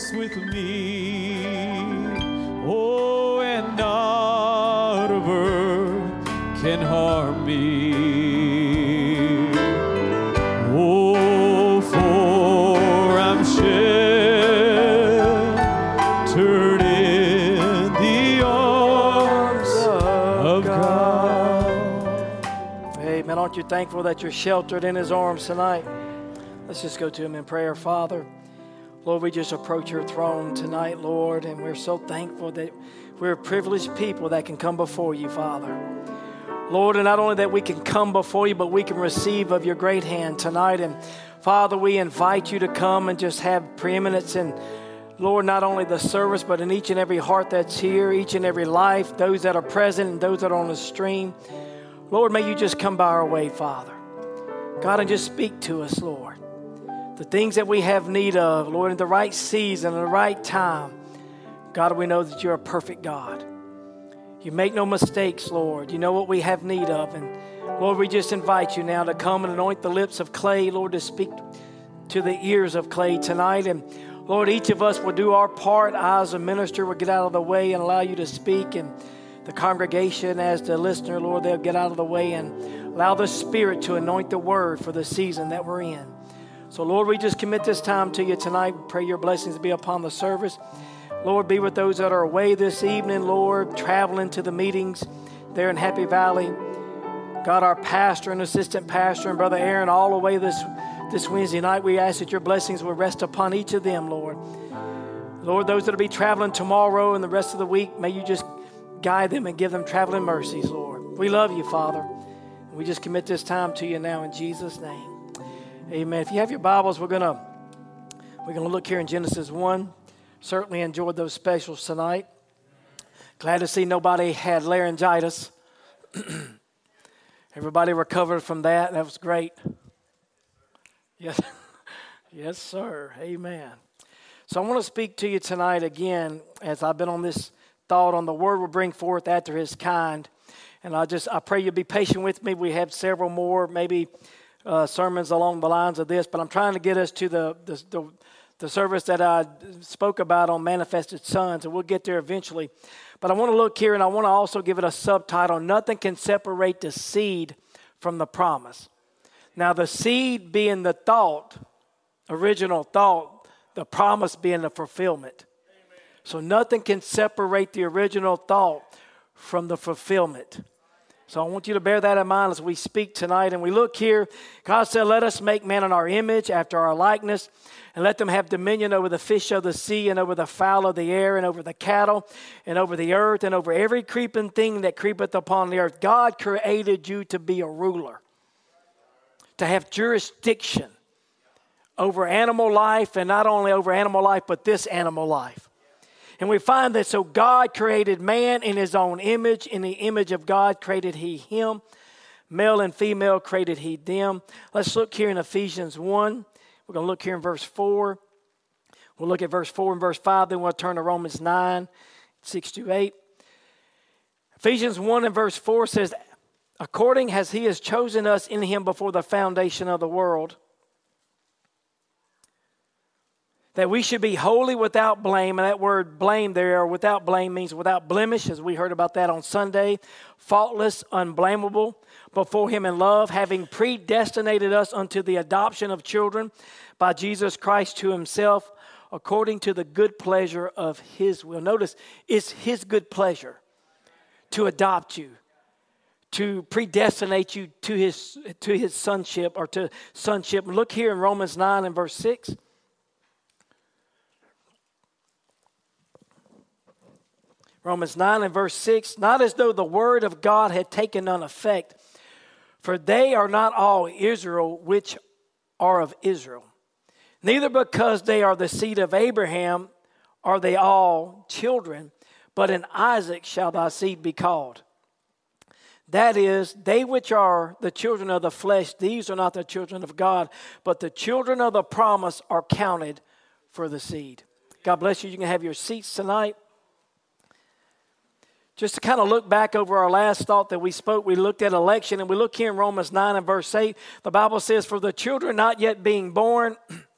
walks with me. Oh, and not of earth can harm me. Oh, for I'm sheltered in the arms of God. Amen. Aren't you thankful that you're sheltered in His arms tonight? Let's just go to Him in prayer. Father, Lord, we just approach your throne tonight, Lord, and we're so thankful that we're privileged people that can come before you, Father. Lord, and not only that we can come before you, but we can receive of your great hand tonight. And Father, we invite you to come and just have preeminence in, Lord, not only the service, but in each and every heart that's here, each and every life, those that are present and those that are on the stream. Lord, may you just come by our way, Father. God, and just speak to us, Lord. The things that we have need of, Lord, in the right season, in the right time. God, we know that you're a perfect God. You make no mistakes, Lord. You know what we have need of. And Lord, we just invite you now to come and anoint the lips of clay, Lord, to speak to the ears of clay tonight. And Lord, each of us will do our part. I, as a minister, will get out of the way and allow you to speak. And the congregation, as the listener, Lord, they'll get out of the way and allow the Spirit to anoint the word for the season that we're in. So, Lord, we just commit this time to you tonight. We pray your blessings be upon the service. Lord, be with those that are away this evening, Lord, traveling to the meetings there in Happy Valley. God, our pastor and assistant pastor and Brother Aaron, all the way this, this Wednesday night, we ask that your blessings will rest upon each of them, Lord. Lord, those that will be traveling tomorrow and the rest of the week, may you just guide them and give them traveling mercies, Lord. We love you, Father. We just commit this time to you now in Jesus' name. Amen. If you have your Bibles, we're gonna we're gonna look here in Genesis 1. Certainly enjoyed those specials tonight. Glad to see nobody had laryngitis. Everybody recovered from that. That was great. Yes, yes, sir. Amen. So I want to speak to you tonight again as I've been on this thought on the word will bring forth after his kind. And I just I pray you'll be patient with me. We have several more, maybe uh, sermons along the lines of this, but I'm trying to get us to the, the, the the service that I spoke about on manifested sons, and we'll get there eventually. But I want to look here and I want to also give it a subtitle Nothing Can Separate the Seed from the Promise. Now, the seed being the thought, original thought, the promise being the fulfillment. So, nothing can separate the original thought from the fulfillment. So I want you to bear that in mind as we speak tonight. And we look here, God said, Let us make man in our image, after our likeness, and let them have dominion over the fish of the sea, and over the fowl of the air, and over the cattle, and over the earth, and over every creeping thing that creepeth upon the earth. God created you to be a ruler, to have jurisdiction over animal life, and not only over animal life, but this animal life. And we find that so God created man in his own image. In the image of God created he him. Male and female created he them. Let's look here in Ephesians 1. We're going to look here in verse 4. We'll look at verse 4 and verse 5. Then we'll turn to Romans 9, 6 to 8. Ephesians 1 and verse 4 says, According as he has chosen us in him before the foundation of the world that we should be holy without blame. And that word blame there, without blame, means without blemish, as we heard about that on Sunday. Faultless, unblameable before Him in love, having predestinated us unto the adoption of children by Jesus Christ to Himself, according to the good pleasure of His will. Notice, it's His good pleasure to adopt you. To predestinate you to his to his sonship or to sonship. Look here in Romans 9 and verse 6. Romans 9 and verse 6 not as though the word of God had taken none effect, for they are not all Israel which are of Israel. Neither because they are the seed of Abraham are they all children, but in Isaac shall thy seed be called. That is, they which are the children of the flesh, these are not the children of God, but the children of the promise are counted for the seed. God bless you. You can have your seats tonight. Just to kind of look back over our last thought that we spoke, we looked at election, and we look here in Romans 9 and verse 8. The Bible says, For the children not yet being born,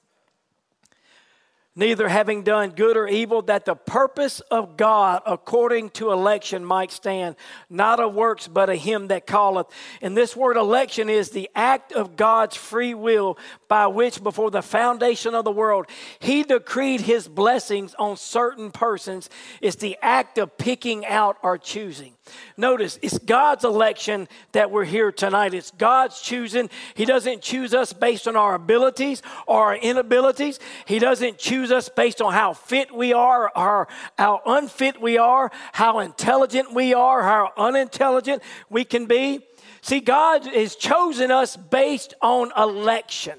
neither having done good or evil, that the purpose of God according to election might stand, not of works, but of him that calleth. And this word election is the act of God's free will by which, before the foundation of the world, he decreed his blessings on certain persons. It's the act of picking out or choosing. Notice, it's God's election that we're here tonight. It's God's choosing. He doesn't choose us based on our abilities or our inabilities. He doesn't choose us based on how fit we are or how unfit we are, how intelligent we are, how unintelligent we can be. See, God has chosen us based on election.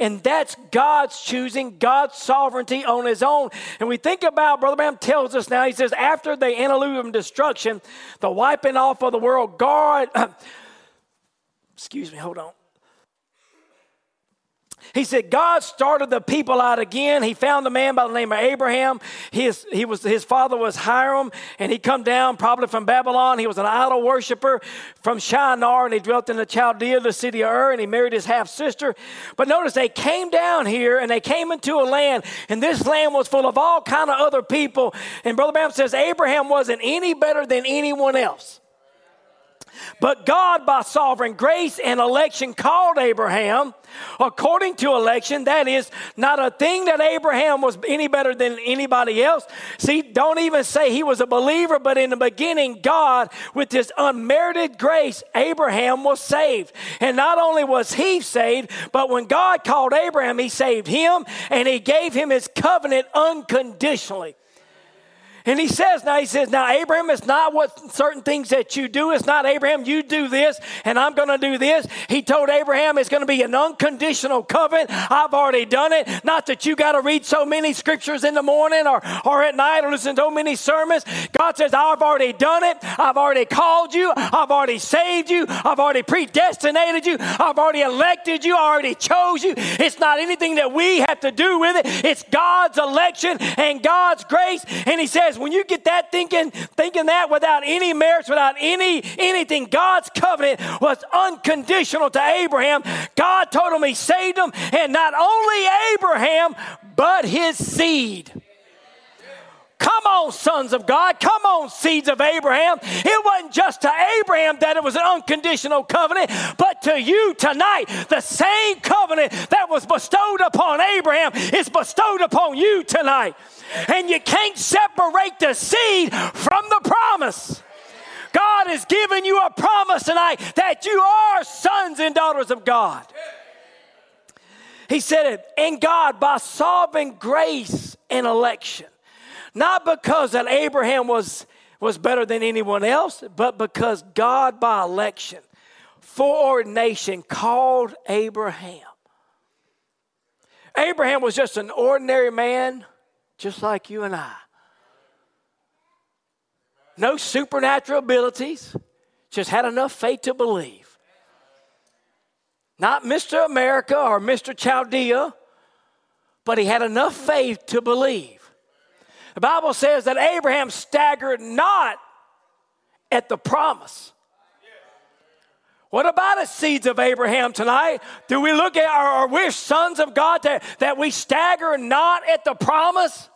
And that's God's choosing, God's sovereignty on his own. And we think about, Brother Branham tells us now, he says, after the antediluvian destruction, the wiping off of the world, God, excuse me, hold on. He said, God started the people out again. He found a man by the name of Abraham. His, he was, his father was Hiram, and he come down probably from Babylon. He was an idol worshiper from Shinar, and he dwelt in the Chaldea, the city of Ur, and he married his half sister. But notice they came down here, and they came into a land, and this land was full of all kind of other people. And Brother Branham says Abraham wasn't any better than anyone else. But God, by sovereign grace and election, called Abraham according to election. That is not a thing that Abraham was any better than anybody else. See, don't even say he was a believer, but in the beginning, God, with his unmerited grace, Abraham was saved. And not only was he saved, but when God called Abraham, he saved him and he gave him his covenant unconditionally. And he says, now he says, now Abraham, it's not what certain things that you do. It's not Abraham, you do this and I'm going to do this. He told Abraham it's going to be an unconditional covenant. I've already done it. Not that you got to read so many scriptures in the morning or, or at night or listen to so many sermons. God says, I've already done it. I've already called you. I've already saved you. I've already predestinated you. I've already elected you. I already chose you. It's not anything that we have to do with it. It's God's election and God's grace. And he says, when you get that thinking, thinking that without any merits, without any anything, God's covenant was unconditional to Abraham. God told him he saved him, and not only Abraham, but his seed. Come on, sons of God. Come on, seeds of Abraham. It wasn't just to Abraham that it was an unconditional covenant, but to you tonight, the same covenant that was bestowed upon Abraham is bestowed upon you tonight. And you can't separate the seed from the promise. God has given you a promise tonight that you are sons and daughters of God. He said it, in God, by sovereign grace and election. Not because that Abraham was, was better than anyone else, but because God, by election, foreordination, called Abraham. Abraham was just an ordinary man just like you and I. No supernatural abilities, just had enough faith to believe. Not Mr. America or Mr. Chaldea, but he had enough faith to believe. The Bible says that Abraham staggered not at the promise. What about the seeds of Abraham tonight? Do we look at our, wish sons of God that, that we stagger not at the promise?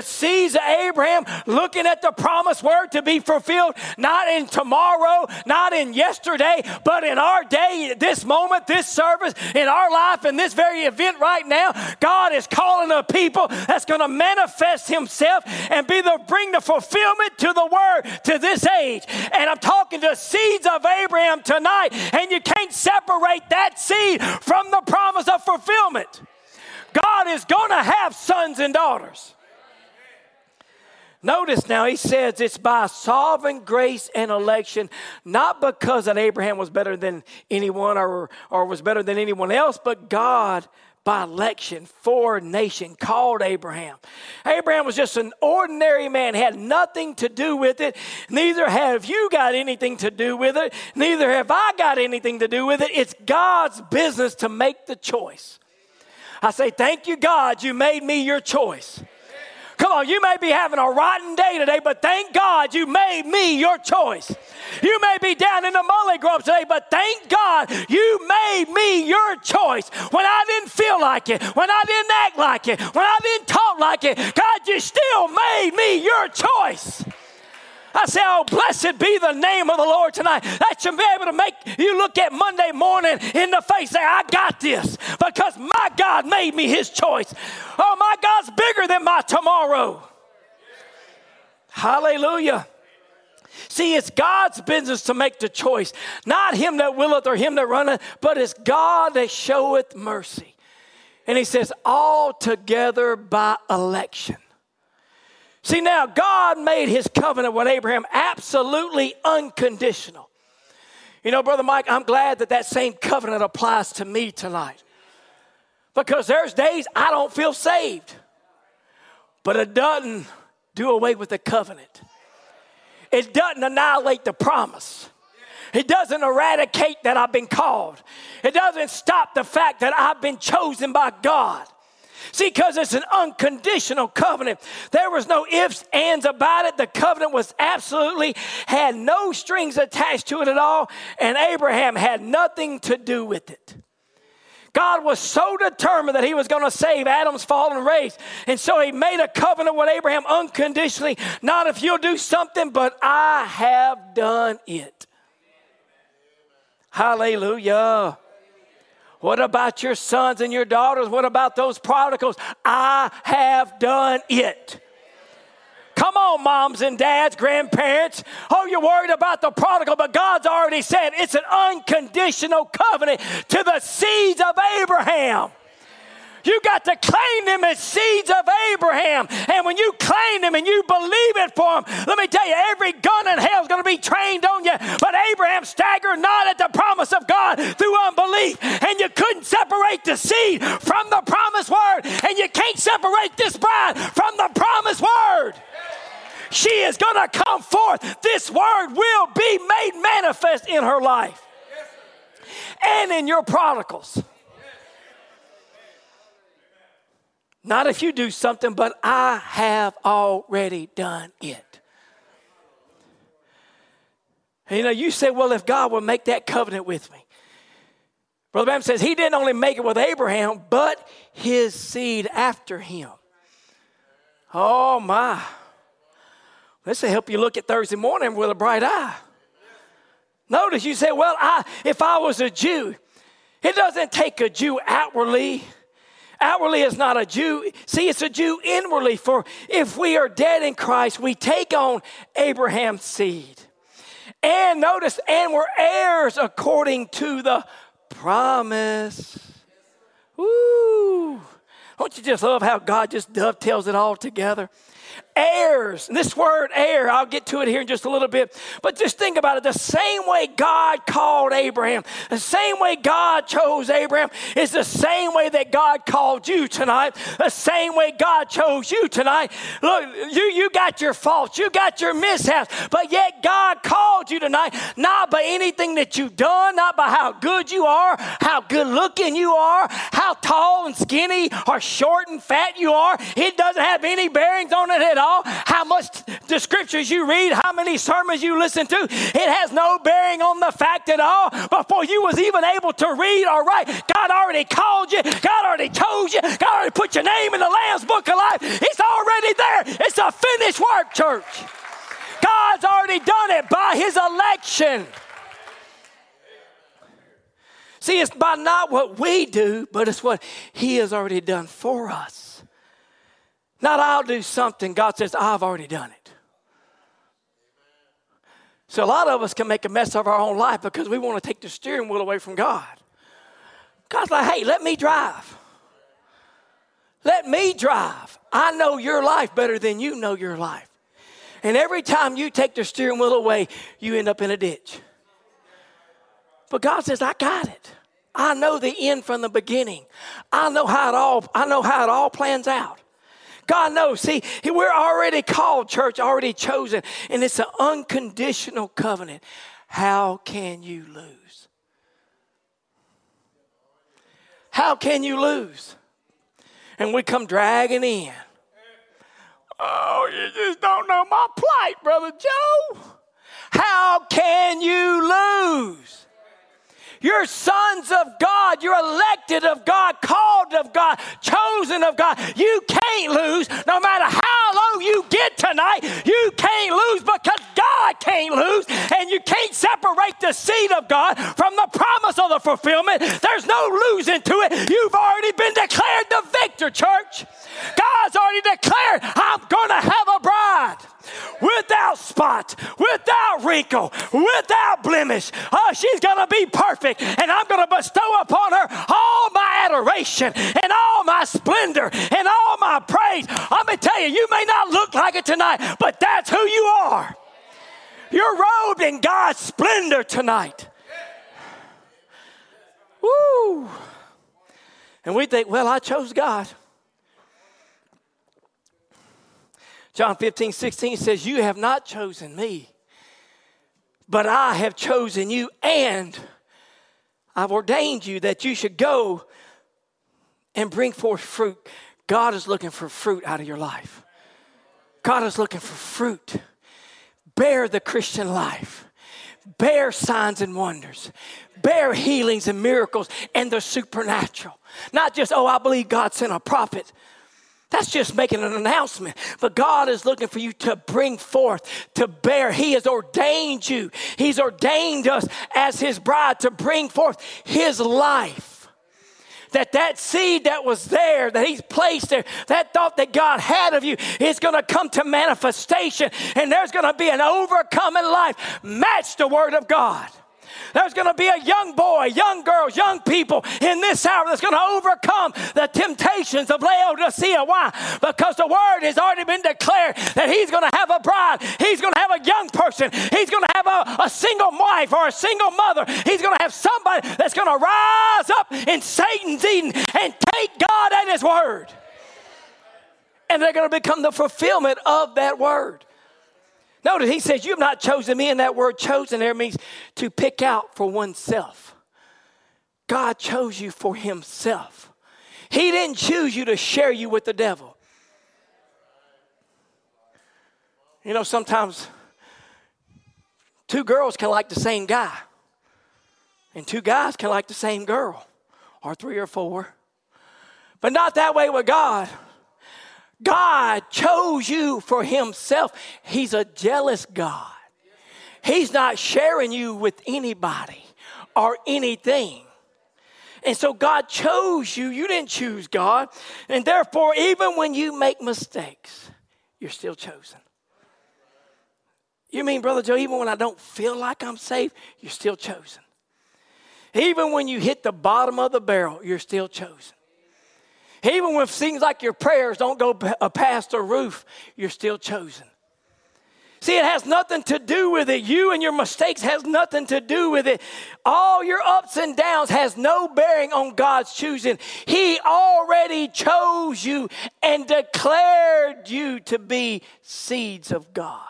Seeds of Abraham looking at the promised word to be fulfilled, not in tomorrow, not in yesterday, but in our day, this moment, this service, in our life, in this very event right now. God is calling a people that's going to manifest Himself and be the bring the fulfillment to the word to this age. And I'm talking to seeds of Abraham tonight, and you can't separate that seed from the promise of fulfillment. God is going to have sons and daughters. Notice now, he says it's by sovereign grace and election, not because that Abraham was better than anyone or, or was better than anyone else, but God by election foreordination called Abraham. Abraham was just an ordinary man, had nothing to do with it. Neither have you got anything to do with it. Neither have I got anything to do with it. It's God's business to make the choice. I say, Thank you, God, you made me your choice. Come on, you may be having a rotten day today, but thank God you made me your choice. You may be down in the molly grove today, but thank God you made me your choice. When I didn't feel like it, when I didn't act like it, when I didn't talk like it, God, you still made me your choice. I say, oh, blessed be the name of the Lord tonight. That should be able to make you look at Monday morning in the face, say, I got this because my God made me his choice. Oh, my God's bigger than my tomorrow. Hallelujah. See, it's God's business to make the choice, not him that willeth or him that runneth, but it's God that showeth mercy. And he says, all together by election. See, now God made his covenant with Abraham absolutely unconditional. You know, Brother Mike, I'm glad that that same covenant applies to me tonight. Because there's days I don't feel saved, but it doesn't do away with the covenant, it doesn't annihilate the promise. It doesn't eradicate that I've been called. It doesn't stop the fact that I've been chosen by God. See, because it's an unconditional covenant. There was no ifs, ands about it. The covenant was absolutely, had no strings attached to it at all, and Abraham had nothing to do with it. God was so determined that he was going to save Adam's fallen race. And so he made a covenant with Abraham unconditionally. Not if you'll do something, but I have done it. Hallelujah. What about your sons and your daughters? What about those prodigals? I have done it. Come on, moms and dads, grandparents. Oh, you're worried about the prodigal, but God's already said it's an unconditional covenant to the seeds of Abraham. You got to claim them as seeds of Abraham. And when you claim them and you believe it for them, let me tell you, every gun in hell is going to be trained on you. But Abraham staggered not at the promise of God through unbelief. And you couldn't separate the seed from the promised word. And you can't separate this bride from the promised word. She is going to come forth. This word will be made manifest in her life and in your prodigals. Not if you do something, but I have already done it. And you know, you say, well, if God will make that covenant with me. Brother Branham says he didn't only make it with Abraham, but his seed after him. Oh my. This will help you look at Thursday morning with a bright eye. Notice you say, well, I, if I was a Jew, it doesn't take a Jew outwardly outwardly is not a Jew. See, it's a Jew inwardly. For if we are dead in Christ, we take on Abraham's seed. And notice, and we're heirs according to the promise. Woo! Don't you just love how God just dovetails it all together? Heirs. And this word heir, I'll get to it here in just a little bit. But just think about it. The same way God called Abraham, the same way God chose Abraham is the same way that God called you tonight. The same way God chose you tonight. Look, you, you got your faults, you got your mishaps, but yet God called you tonight, not by anything that you've done, not by how good you are, how good looking you are, how tall and skinny or short and fat you are. It doesn't have any bearings on it at all. How much the scriptures you read, how many sermons you listen to, it has no bearing on the fact at all. Before you was even able to read or write, God already called you. God already chose you. God already put your name in the Lamb's Book of Life. It's already there. It's a finished work, church. God's already done it by His election. See, it's by not what we do, but it's what He has already done for us. Not I'll do something. God says, I've already done it. So a lot of us can make a mess of our own life because we want to take the steering wheel away from God. God's like, hey, let me drive. Let me drive. I know your life better than you know your life. And every time you take the steering wheel away, you end up in a ditch. But God says, I got it. I know the end from the beginning. I know how it all, I know how it all plans out. God knows. See, we're already called, church, already chosen, and it's an unconditional covenant. How can you lose? How can you lose? And we come dragging in. Oh, you just don't know my plight, Brother Joe. How can you lose? You're sons of God. You're elected of God, called of God, chosen of God. You can't lose no matter how low you get tonight. You can't lose because God can't lose. And you can't separate the seed of God from the promise of the fulfillment. There's no losing to it. You've already been declared the victor, church. God's already declared, I'm going to have a bride without spot, without wrinkle, without blemish. Oh, she's going to be perfect, and I'm going to bestow upon her all my adoration and all my splendor and all my praise. I'm going to tell you, you may not look like it tonight, but that's who you are. You're robed in God's splendor tonight. Woo! And we think, well, I chose God. John 15, 16 says, You have not chosen me, but I have chosen you, and I've ordained you that you should go and bring forth fruit. God is looking for fruit out of your life. God is looking for fruit. Bear the Christian life, bear signs and wonders, bear healings and miracles and the supernatural. Not just, oh, I believe God sent a prophet. That's just making an announcement. But God is looking for you to bring forth, to bear. He has ordained you. He's ordained us as His bride to bring forth His life. That that seed that was there, that He's placed there, that thought that God had of you is going to come to manifestation. And there's going to be an overcoming life. Match the Word of God. There's going to be a young boy, young girls, young people in this hour that's going to overcome the temptations of Laodicea. Why? Because the word has already been declared that he's going to have a bride, he's going to have a young person, he's going to have a, a single wife or a single mother. He's going to have somebody that's going to rise up in Satan's Eden and take God at his word. And they're going to become the fulfillment of that word. Notice he says, You have not chosen me, and that word chosen there means to pick out for oneself. God chose you for himself. He didn't choose you to share you with the devil. You know, sometimes two girls can like the same guy, and two guys can like the same girl, or three or four. But not that way with God. God chose you for Himself. He's a jealous God. He's not sharing you with anybody or anything. And so God chose you. You didn't choose God. And therefore, even when you make mistakes, you're still chosen. You mean, Brother Joe, even when I don't feel like I'm safe, you're still chosen. Even when you hit the bottom of the barrel, you're still chosen. Even when it seems like your prayers don't go past the roof, you're still chosen. See, it has nothing to do with it. You and your mistakes has nothing to do with it. All your ups and downs has no bearing on God's choosing. He already chose you and declared you to be seeds of God.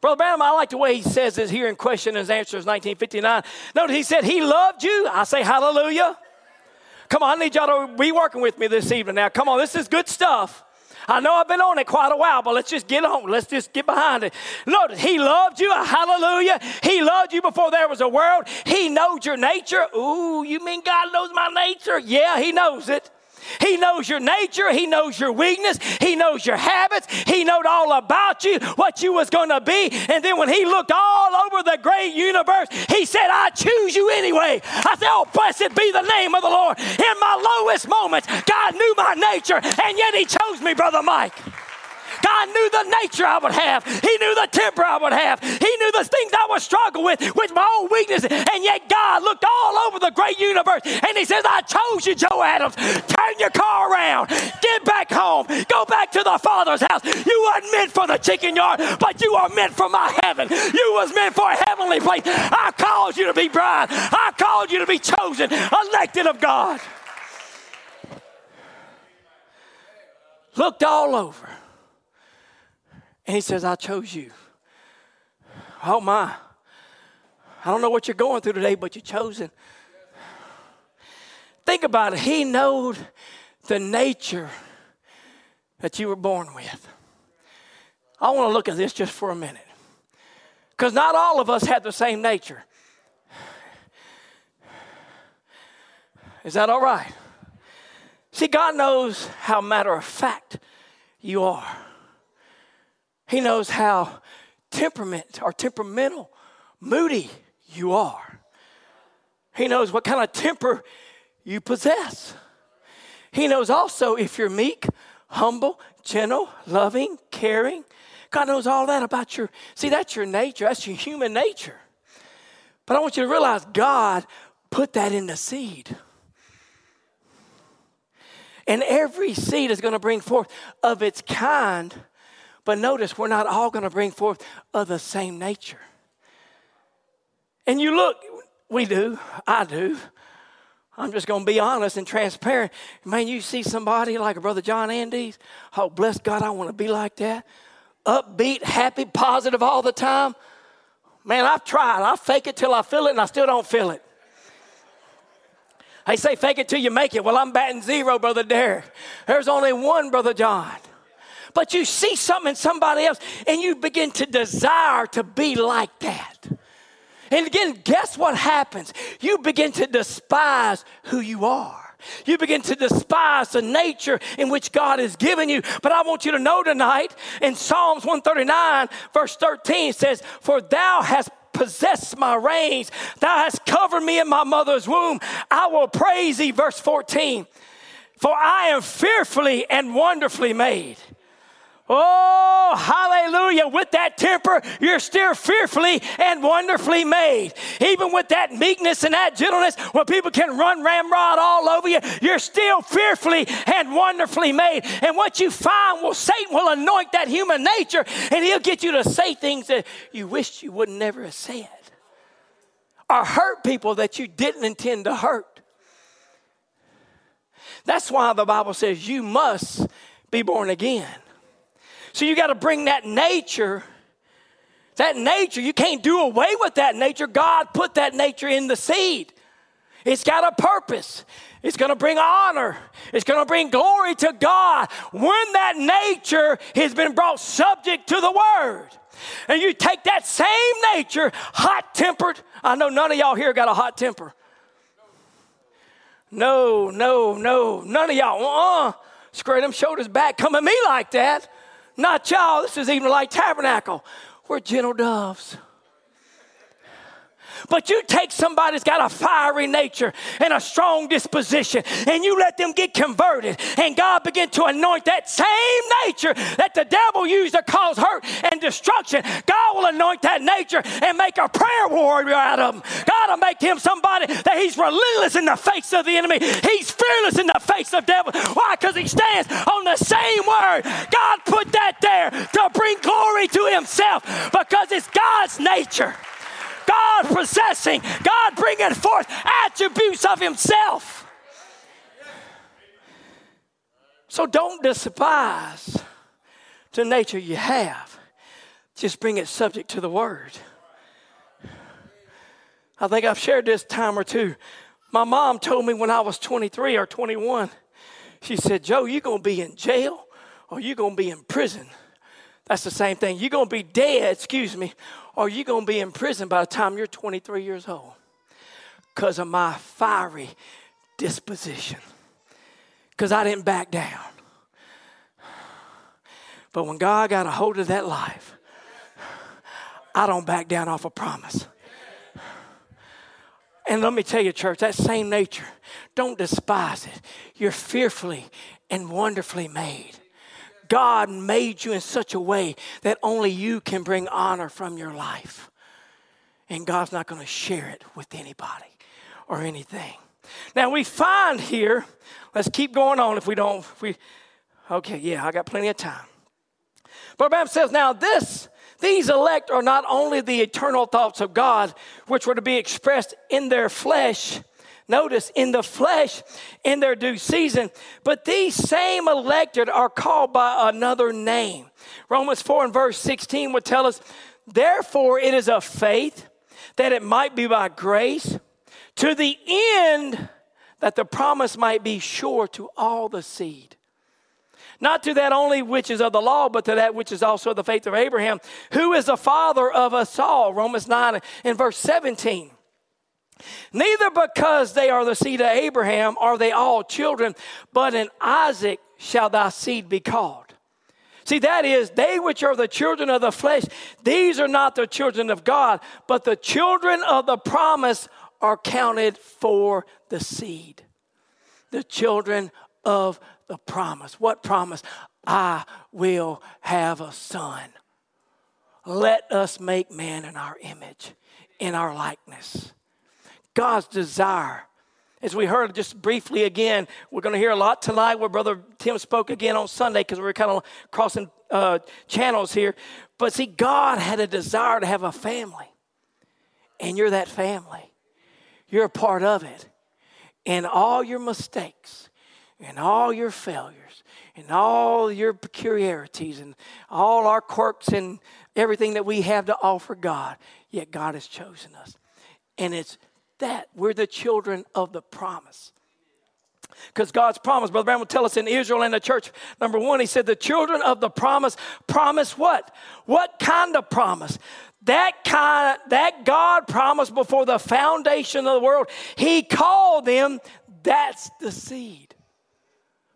Brother Branham, I like the way he says this here in question and answers 1959. Notice he said, He loved you. I say, Hallelujah. Come on, I need y'all to be working with me this evening now. Come on, this is good stuff. I know I've been on it quite a while, but let's just get on. Let's just get behind it. Notice, He loved you. Hallelujah. He loved you before there was a world. He knows your nature. Ooh, you mean God knows my nature? Yeah, He knows it. He knows your nature. He knows your weakness. He knows your habits. He knowed all about you, what you was going to be. And then when he looked all over the great universe, he said, I choose you anyway. I said, oh, blessed be the name of the Lord. In my lowest moments, God knew my nature, and yet he chose me, Brother Mike. God knew the nature I would have. He knew the temper I would have. He knew the things I would struggle with, with my own weakness. And yet God looked all over the great universe and He says, I chose you, Joe Adams. Turn your car around. Get back home. Go back to the Father's house. You weren't meant for the chicken yard, but you are meant for my heaven. You was meant for a heavenly place. I called you to be bride. I called you to be chosen, elected of God. Looked all over. And he says, I chose you. Oh my. I don't know what you're going through today, but you're chosen. Think about it. He knowed the nature that you were born with. I want to look at this just for a minute. Because not all of us have the same nature. Is that all right? See, God knows how matter of fact you are. He knows how temperament or temperamental, moody you are. He knows what kind of temper you possess. He knows also if you're meek, humble, gentle, loving, caring. God knows all that about your, see, that's your nature, that's your human nature. But I want you to realize God put that in the seed. And every seed is going to bring forth of its kind. But notice, we're not all going to bring forth of the same nature. And you look, we do, I do. I'm just going to be honest and transparent. Man, you see somebody like a brother John Andes, oh, bless God, I want to be like that. Upbeat, happy, positive all the time. Man, I've tried. I fake it till I feel it, and I still don't feel it. They say fake it till you make it. Well, I'm batting zero, Brother Derek. There's only one, Brother John. But you see something in somebody else and you begin to desire to be like that. And again, guess what happens? You begin to despise who you are. You begin to despise the nature in which God has given you. But I want you to know tonight in Psalms 139, verse 13 says, For thou hast possessed my reins. Thou hast covered me in my mother's womb. I will praise thee. Verse 14. For I am fearfully and wonderfully made. Oh, hallelujah. With that temper, you're still fearfully and wonderfully made. Even with that meekness and that gentleness, where people can run ramrod all over you, you're still fearfully and wonderfully made. And what you find, well, Satan will anoint that human nature and he'll get you to say things that you wished you would never have said or hurt people that you didn't intend to hurt. That's why the Bible says you must be born again. So you got to bring that nature. That nature, you can't do away with that nature. God put that nature in the seed. It's got a purpose. It's going to bring honor. It's going to bring glory to God when that nature has been brought subject to the word. And you take that same nature, hot tempered. I know none of y'all here got a hot temper. No, no, no. None of y'all, uh uh square them shoulders back, come at me like that. Not y'all. This is even like tabernacle. We're gentle doves. But you take somebody that's got a fiery nature and a strong disposition, and you let them get converted, and God begin to anoint that same nature that the devil used to cause hurt and destruction. God will anoint that nature and make a prayer warrior out of him. God will make him somebody that he's relentless in the face of the enemy. He's fearless in the face of devil. Why? Because he stands on the same word. God put that there to bring glory to himself because it's God's nature. God possessing, God bringing forth attributes of Himself. So don't despise the nature you have, just bring it subject to the Word. I think I've shared this time or two. My mom told me when I was 23 or 21, she said, Joe, you're going to be in jail or you're going to be in prison. That's the same thing. You're going to be dead, excuse me, or you're going to be in prison by the time you're 23 years old because of my fiery disposition. Because I didn't back down. But when God got a hold of that life, I don't back down off a promise. And let me tell you, church, that same nature, don't despise it. You're fearfully and wonderfully made. God made you in such a way that only you can bring honor from your life. And God's not going to share it with anybody or anything. Now we find here, let's keep going on if we don't, if we, okay, yeah, I got plenty of time. But Bible says, now this, these elect are not only the eternal thoughts of God, which were to be expressed in their flesh, Notice, in the flesh, in their due season. But these same elected are called by another name. Romans 4 and verse 16 would tell us, Therefore, it is of faith that it might be by grace, to the end that the promise might be sure to all the seed. Not to that only which is of the law, but to that which is also the faith of Abraham, who is the father of us all. Romans 9 and verse 17. Neither because they are the seed of Abraham are they all children, but in Isaac shall thy seed be called. See, that is, they which are the children of the flesh, these are not the children of God, but the children of the promise are counted for the seed. The children of the promise. What promise? I will have a son. Let us make man in our image, in our likeness. God's desire. As we heard just briefly again, we're going to hear a lot tonight where Brother Tim spoke again on Sunday because we're kind of crossing uh, channels here. But see, God had a desire to have a family, and you're that family. You're a part of it. And all your mistakes, and all your failures, and all your peculiarities, and all our quirks, and everything that we have to offer God, yet God has chosen us. And it's that. We're the children of the promise. Because God's promise, Brother Branham will tell us in Israel and the church, number one, he said, the children of the promise promise what? What kind of promise? That kind, that God promised before the foundation of the world. He called them, that's the seed.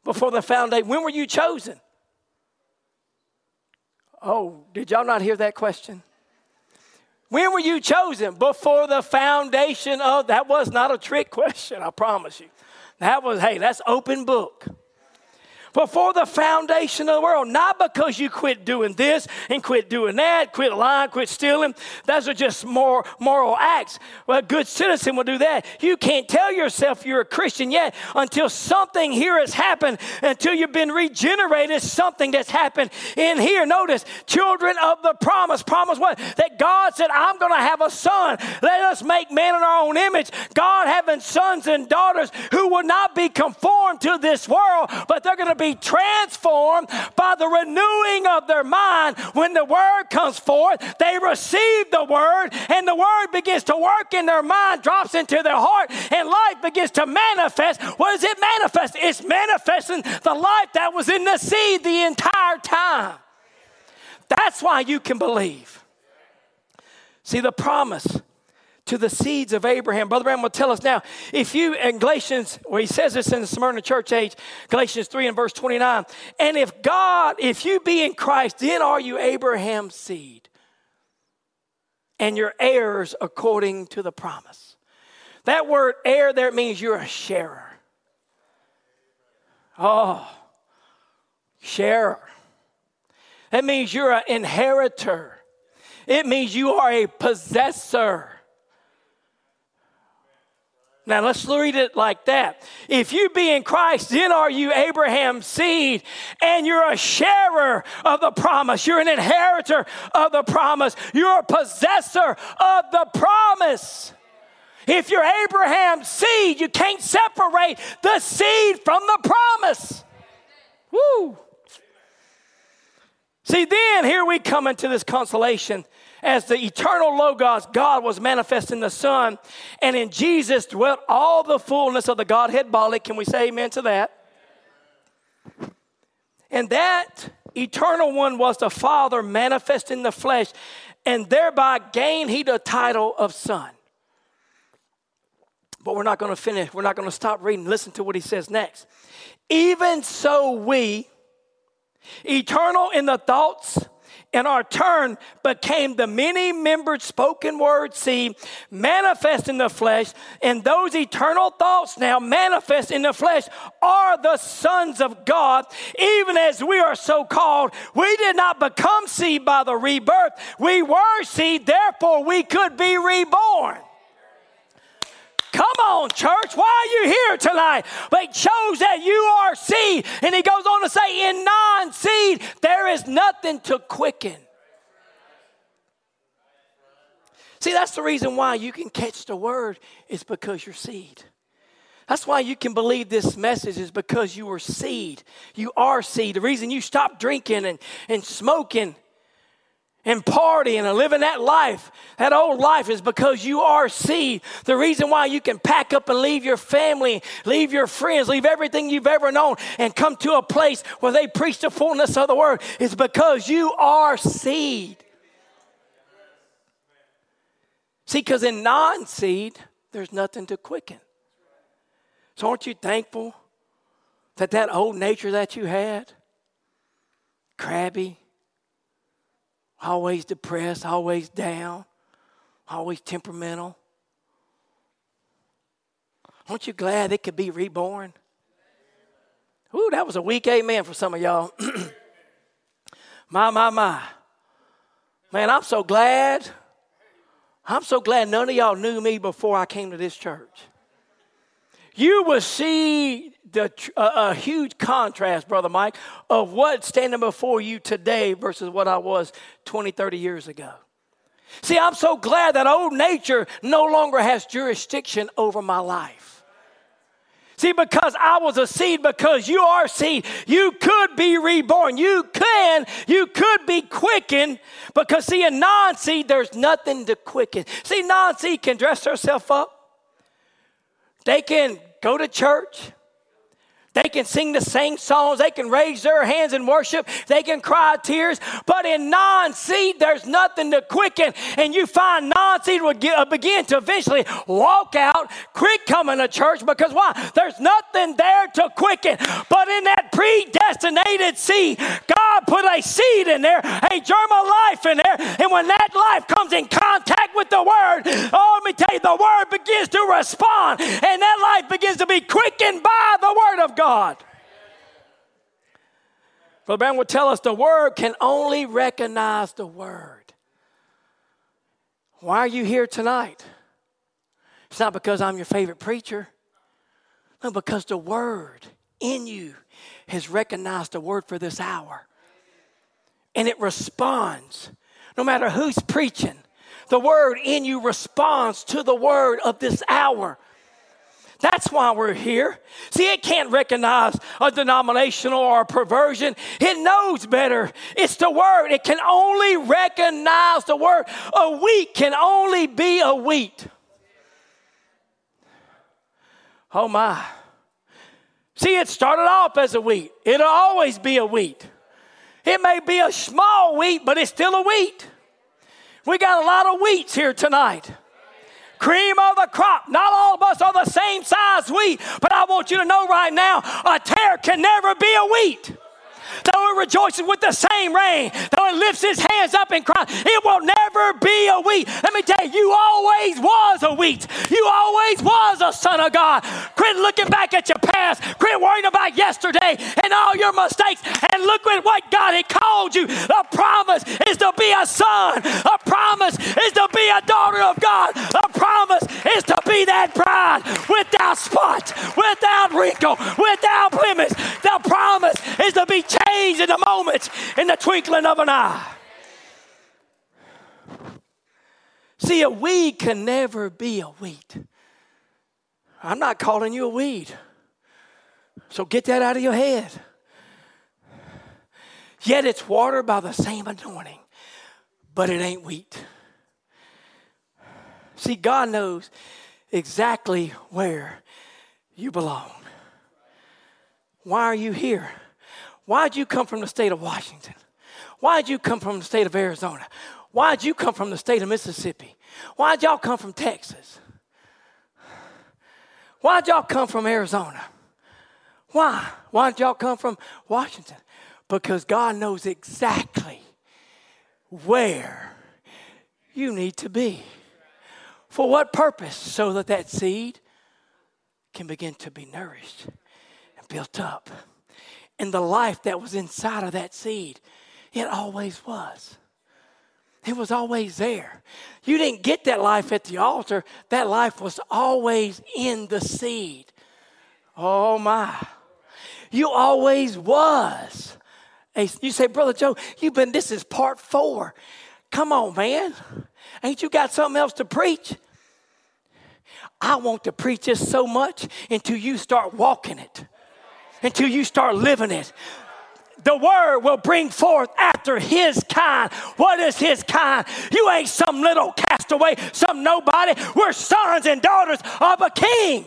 Before the foundation. When were you chosen? Oh, did y'all not hear that question? When were you chosen? Before the foundation of that was not a trick question, I promise you. That was, hey, that's open book before the foundation of the world. Not because you quit doing this and quit doing that, quit lying, quit stealing. Those are just more moral acts. Well, a good citizen will do that. You can't tell yourself you're a Christian yet until something here has happened, until you've been regenerated, something that's happened in here. Notice, children of the promise. Promise what? That God said, I'm going to have a son. Let us make man in our own image. God having sons and daughters who will not be conformed to this world, but they're going to be be transformed by the renewing of their mind. When the word comes forth, they receive the word, and the word begins to work in their mind, drops into their heart, and life begins to manifest. What does it manifest? It's manifesting the life that was in the seed the entire time. That's why you can believe. See, the promise to the seeds of Abraham. Brother Branham will tell us now, if you, in Galatians, well, he says this in the Smyrna church age, Galatians 3 and verse 29, and if God, if you be in Christ, then are you Abraham's seed and your heirs according to the promise. That word heir there means you're a sharer. Oh, sharer. That means you're an inheritor. It means you are a possessor. Now let's read it like that. If you be in Christ, then are you Abraham's seed, and you're a sharer of the promise. You're an inheritor of the promise. You're a possessor of the promise. If you're Abraham's seed, you can't separate the seed from the promise. Woo! See, then here we come into this consolation as the eternal Logos, God was manifest in the Son, and in Jesus dwelt all the fullness of the Godhead bodily. Can we say amen to that? And that eternal one was the Father manifest in the flesh, and thereby gained he the title of Son. But we're not going to finish. We're not going to stop reading. Listen to what he says next. Even so, we, eternal in the thoughts in our turn became the many membered spoken word seed manifest in the flesh, and those eternal thoughts now manifest in the flesh are the sons of God, even as we are so called. We did not become seed by the rebirth, we were seed, therefore we could be reborn. Come on, church. Why are you here tonight? But shows that you are seed. And he goes on to say, in non seed, there is nothing to quicken. See, that's the reason why you can catch the word, is because you're seed. That's why you can believe this message is because you are seed. You are seed. The reason you stopped drinking and, and smoking and partying and living that life, that old life, is because you are seed. The reason why you can pack up and leave your family, leave your friends, leave everything you've ever known, and come to a place where they preach the fullness of the word is because you are seed. See, because in non seed, there's nothing to quicken. So aren't you thankful that that old nature that you had, crabby, always depressed, always down, always temperamental. Aren't you glad it could be reborn? Ooh, that was a weak amen for some of y'all. my, my, my. Man, I'm so glad. I'm so glad none of y'all knew me before I came to this church. You will see the, uh, a huge contrast, Brother Mike, of what's standing before you today versus what I was 20, 30 years ago. See, I'm so glad that old nature no longer has jurisdiction over my life. See, because I was a seed, because you are seed, you could be reborn. You can, you could be quickened. Because, see, a non seed, there's nothing to quicken. See, non seed can dress herself up, they can go to church, they can sing the same songs. They can raise their hands in worship. They can cry tears. But in non seed, there's nothing to quicken. And you find non seed will get, uh, begin to eventually walk out, quit coming to church because why? There's nothing there to quicken. But in that predestinated seed, God put a seed in there, a germ of life in there. And when that life comes in contact with the word, oh, let me tell you, the word begins to respond. And that life begins to be quickened by the word of God. God. Brother Branham would tell us the word can only recognize the word. Why are you here tonight? It's not because I'm your favorite preacher. No, because the word in you has recognized the word for this hour. And it responds. No matter who's preaching, the word in you responds to the word of this hour. That's why we're here. See, it can't recognize a denominational or a perversion. It knows better. It's the word. It can only recognize the word. A wheat can only be a wheat. Oh my. See, it started off as a wheat. It'll always be a wheat. It may be a small wheat, but it's still a wheat. We got a lot of wheats here tonight cream of the crop. Not all of us are the same size wheat, but I want you to know right now a tare can never be a wheat. Though it rejoices with the same rain, though it lifts his hands up and cries, it will never be a wheat. Let me tell you, you always was a wheat. You always was a son of God. Quit looking back at your past. Quit worrying about yesterday and all your mistakes. And look at what God had called you. The promise is to be a son. A promise is to be a daughter of God. A promise is to be that bride without spot, without wrinkle, without blemish. The promise is to be changed change in the moment, in the twinkling of an eye. See, a weed can never be a wheat. I'm not calling you a weed. So get that out of your head. Yet it's watered by the same anointing, but it ain't wheat. See, God knows exactly where you belong. Why are you here? Why'd you come from the state of Washington? Why'd you come from the state of Arizona? Why'd you come from the state of Mississippi? Why'd y'all come from Texas? Why'd y'all come from Arizona? Why? Why'd y'all come from Washington? Because God knows exactly where you need to be. For what purpose? So that that seed can begin to be nourished and built up and the life that was inside of that seed. It always was. It was always there. You didn't get that life at the altar, that life was always in the seed. Oh my. You always was. You say, Brother Joe, you've been, this is part four. Come on, man. Ain't you got something else to preach? I want to preach this so much until you start walking it until you start living it. the word will bring forth after his kind. What is his kind? You ain't some little castaway, some nobody. We're sons and daughters of a king.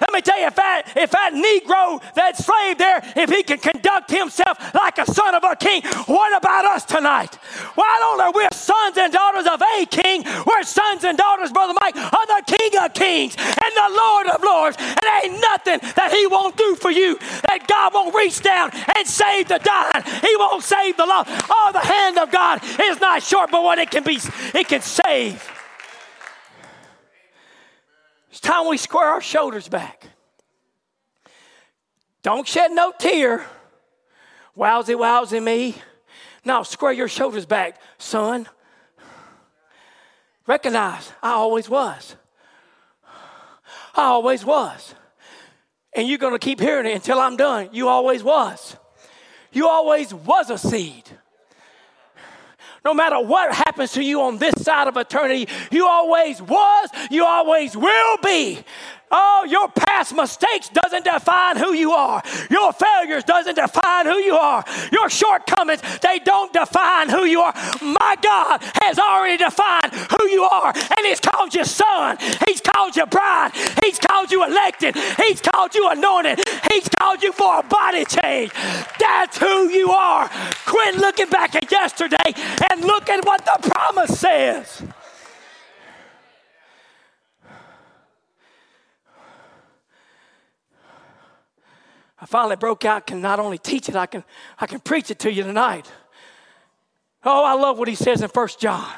Let me tell you, if that, if that Negro, that slave there, if he can conduct himself like a son of a king, what about us tonight? Why don't we? We're sons and daughters of a king. We're sons and daughters, Brother Mike, of the King of Kings and the Lord of Lords. And ain't nothing that he won't do for you, that God won't reach down and save the dying. He won't save the lost. Oh, the hand of God is not short, but what it can be, it can save. It's time we square our shoulders back. Don't shed no tear. Wowsy, wowsy me. Now square your shoulders back, son. Recognize, I always was. I always was. And you're going to keep hearing it until I'm done. You always was. You always was a seed. No matter what happens to you on this side of eternity, you always was, you always will be Oh, your past mistakes doesn't define who you are. Your failures doesn't define who you are. Your shortcomings, they don't define who you are. My God has already defined who you are. And He's called you son. He's called you bride. He's called you elected. He's called you anointed. He's called you for a body change. That's who you are. Quit looking back at yesterday and look at what the promise says. I finally broke out, can not only teach it, I can, I can preach it to you tonight. Oh, I love what he says in 1 John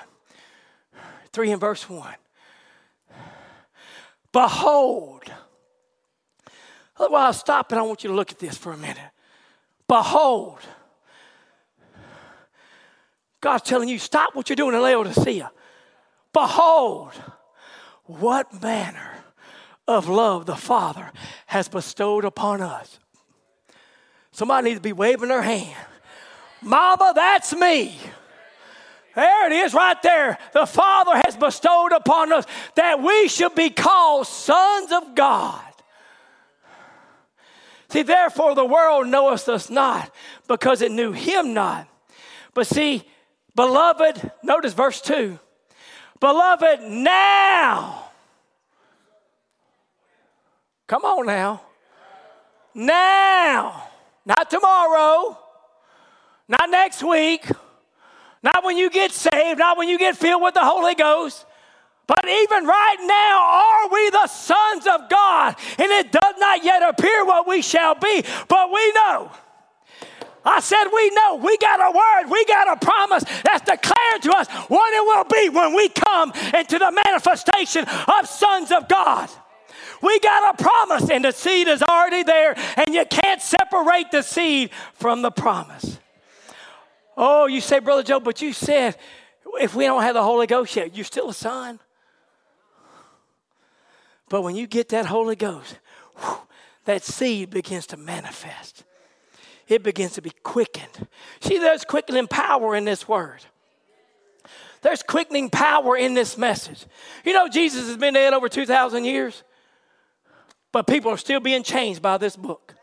3 and verse 1. Behold, otherwise, stop and I want you to look at this for a minute. Behold, God's telling you, stop what you're doing in Laodicea. Behold, what manner of love the Father has bestowed upon us Somebody needs to be waving their hand. Mama, that's me. There it is right there. The Father has bestowed upon us that we should be called sons of God. See, therefore, the world knoweth us not because it knew him not. But see, beloved, notice verse 2 Beloved, now, come on now, now not tomorrow, not next week, not when you get saved, not when you get filled with the Holy Ghost. But even right now, are we the sons of God? And it does not yet appear what we shall be, but we know. I said, we know. We got a word. We got a promise that's declared to us what it will be when we come into the manifestation of sons of God. We got a promise, and the seed is already there, and you can't separate the seed from the promise. Oh, you say, Brother Joe, but you said if we don't have the Holy Ghost yet, you're still a son. But when you get that Holy Ghost, whew, that seed begins to manifest. It begins to be quickened. See, there's quickening power in this word. There's quickening power in this message. You know, Jesus has been dead over 2,000 years but people are still being changed by this book.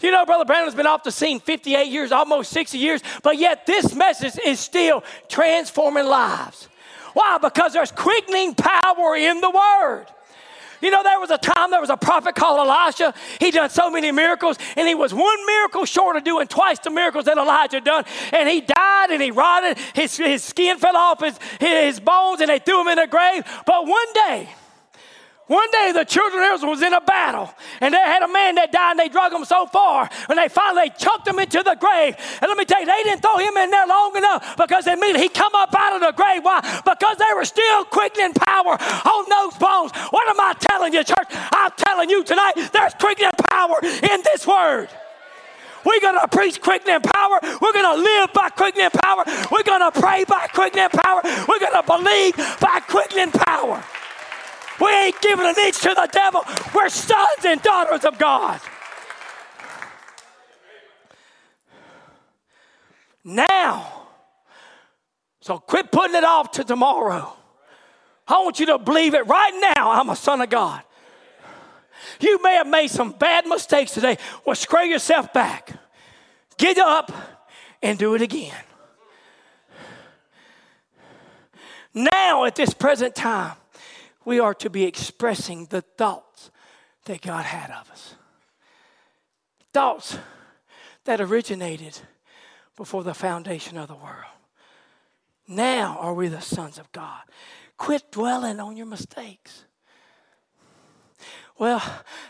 You know, Brother Branham's been off the scene 58 years, almost 60 years, but yet this message is still transforming lives. Why? Because there's quickening power in the Word. You know, there was a time there was a prophet called Elisha. He done so many miracles, and he was one miracle short of doing twice the miracles that Elijah done. And he died and he rotted. His, his skin fell off his, his bones, and they threw him in a grave. But one day, one day the children of Israel was in a battle, and they had a man that died, and they drug him so far, and they finally chucked him into the grave. And let me tell you, they didn't throw him in there long enough because immediately he come up out of the grave. Why? Because they were still quickening power on those bones. What am I telling you, church? I'm telling you tonight, there's quickening power in this word. We're going to preach quickening power. We're going to live by quickening power. We're going to pray by quickening power. We're going to believe by quickening power. We ain't giving an inch to the devil. We're sons and daughters of God. Now, so quit putting it off to tomorrow. I want you to believe it right now. I'm a son of God. You may have made some bad mistakes today. Well, square yourself back. Get up and do it again. Now, at this present time, we are to be expressing the thoughts that God had of us. Thoughts that originated before the foundation of the world. Now are we the sons of God. Quit dwelling on your mistakes. Well,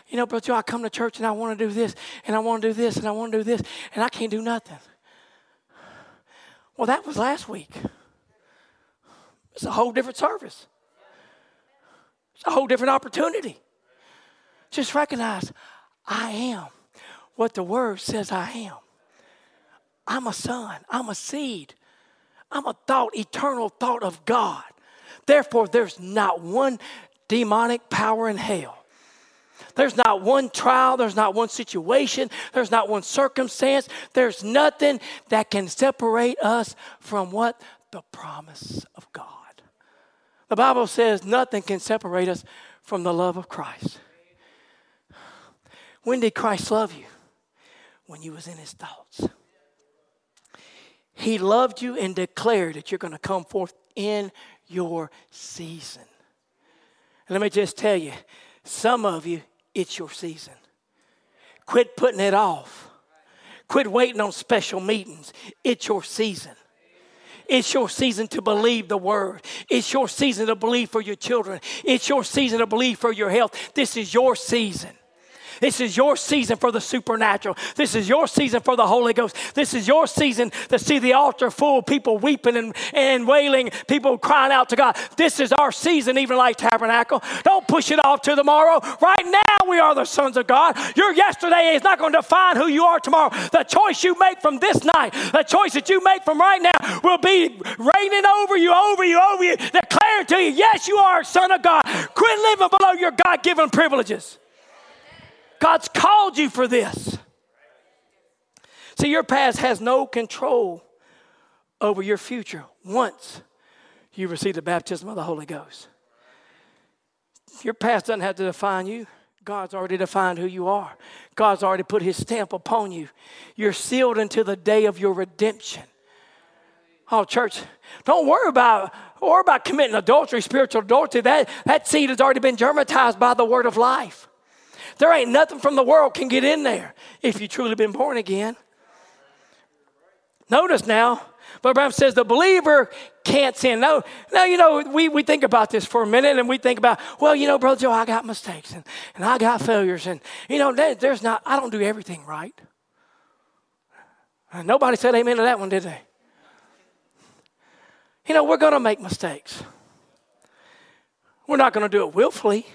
you know, Brother I come to church and I want to do this, and I want to do this, and I want to do this, and I can't do nothing. Well, that was last week. It's a whole different service. It's a whole different opportunity. Just recognize I am what the word says I am. I'm a son, I'm a seed, I'm a thought, eternal thought of God. Therefore, there's not one demonic power in hell. There's not one trial, there's not one situation, there's not one circumstance, there's nothing that can separate us from what? The promise of God. The Bible says nothing can separate us from the love of Christ. When did Christ love you? When you was in his thoughts. He loved you and declared that you're going to come forth in your season. Let me just tell you, some of you, it's your season. Quit putting it off. Quit waiting on special meetings. It's your season. It's your season to believe the word. It's your season to believe for your children. It's your season to believe for your health. This is your season. This is your season for the supernatural. This is your season for the Holy Ghost. This is your season to see the altar full, people weeping and, and wailing, people crying out to God. This is our season, even like tabernacle. Don't push it off to tomorrow. Right now, we are the sons of God. Your yesterday is not going to define who you are tomorrow. The choice you make from this night, the choice that you make from right now, will be reigning over you, over you, over you, declaring to you, yes, you are a son of God. Quit living below your God given privileges. God's called you for this. See, your past has no control over your future once you receive the baptism of the Holy Ghost. Your past doesn't have to define you. God's already defined who you are. God's already put his stamp upon you. You're sealed until the day of your redemption. Oh, church, don't worry about worry about committing adultery, spiritual adultery. That, that seed has already been germatized by the word of life. There ain't nothing from the world can get in there if you truly been born again. Notice now, but Abraham says the believer can't sin. No, now you know we, we think about this for a minute and we think about, well, you know, brother Joe, I got mistakes and, and I got failures and you know, there's not I don't do everything right. And nobody said amen to that one, did they? You know, we're gonna make mistakes. We're not gonna do it willfully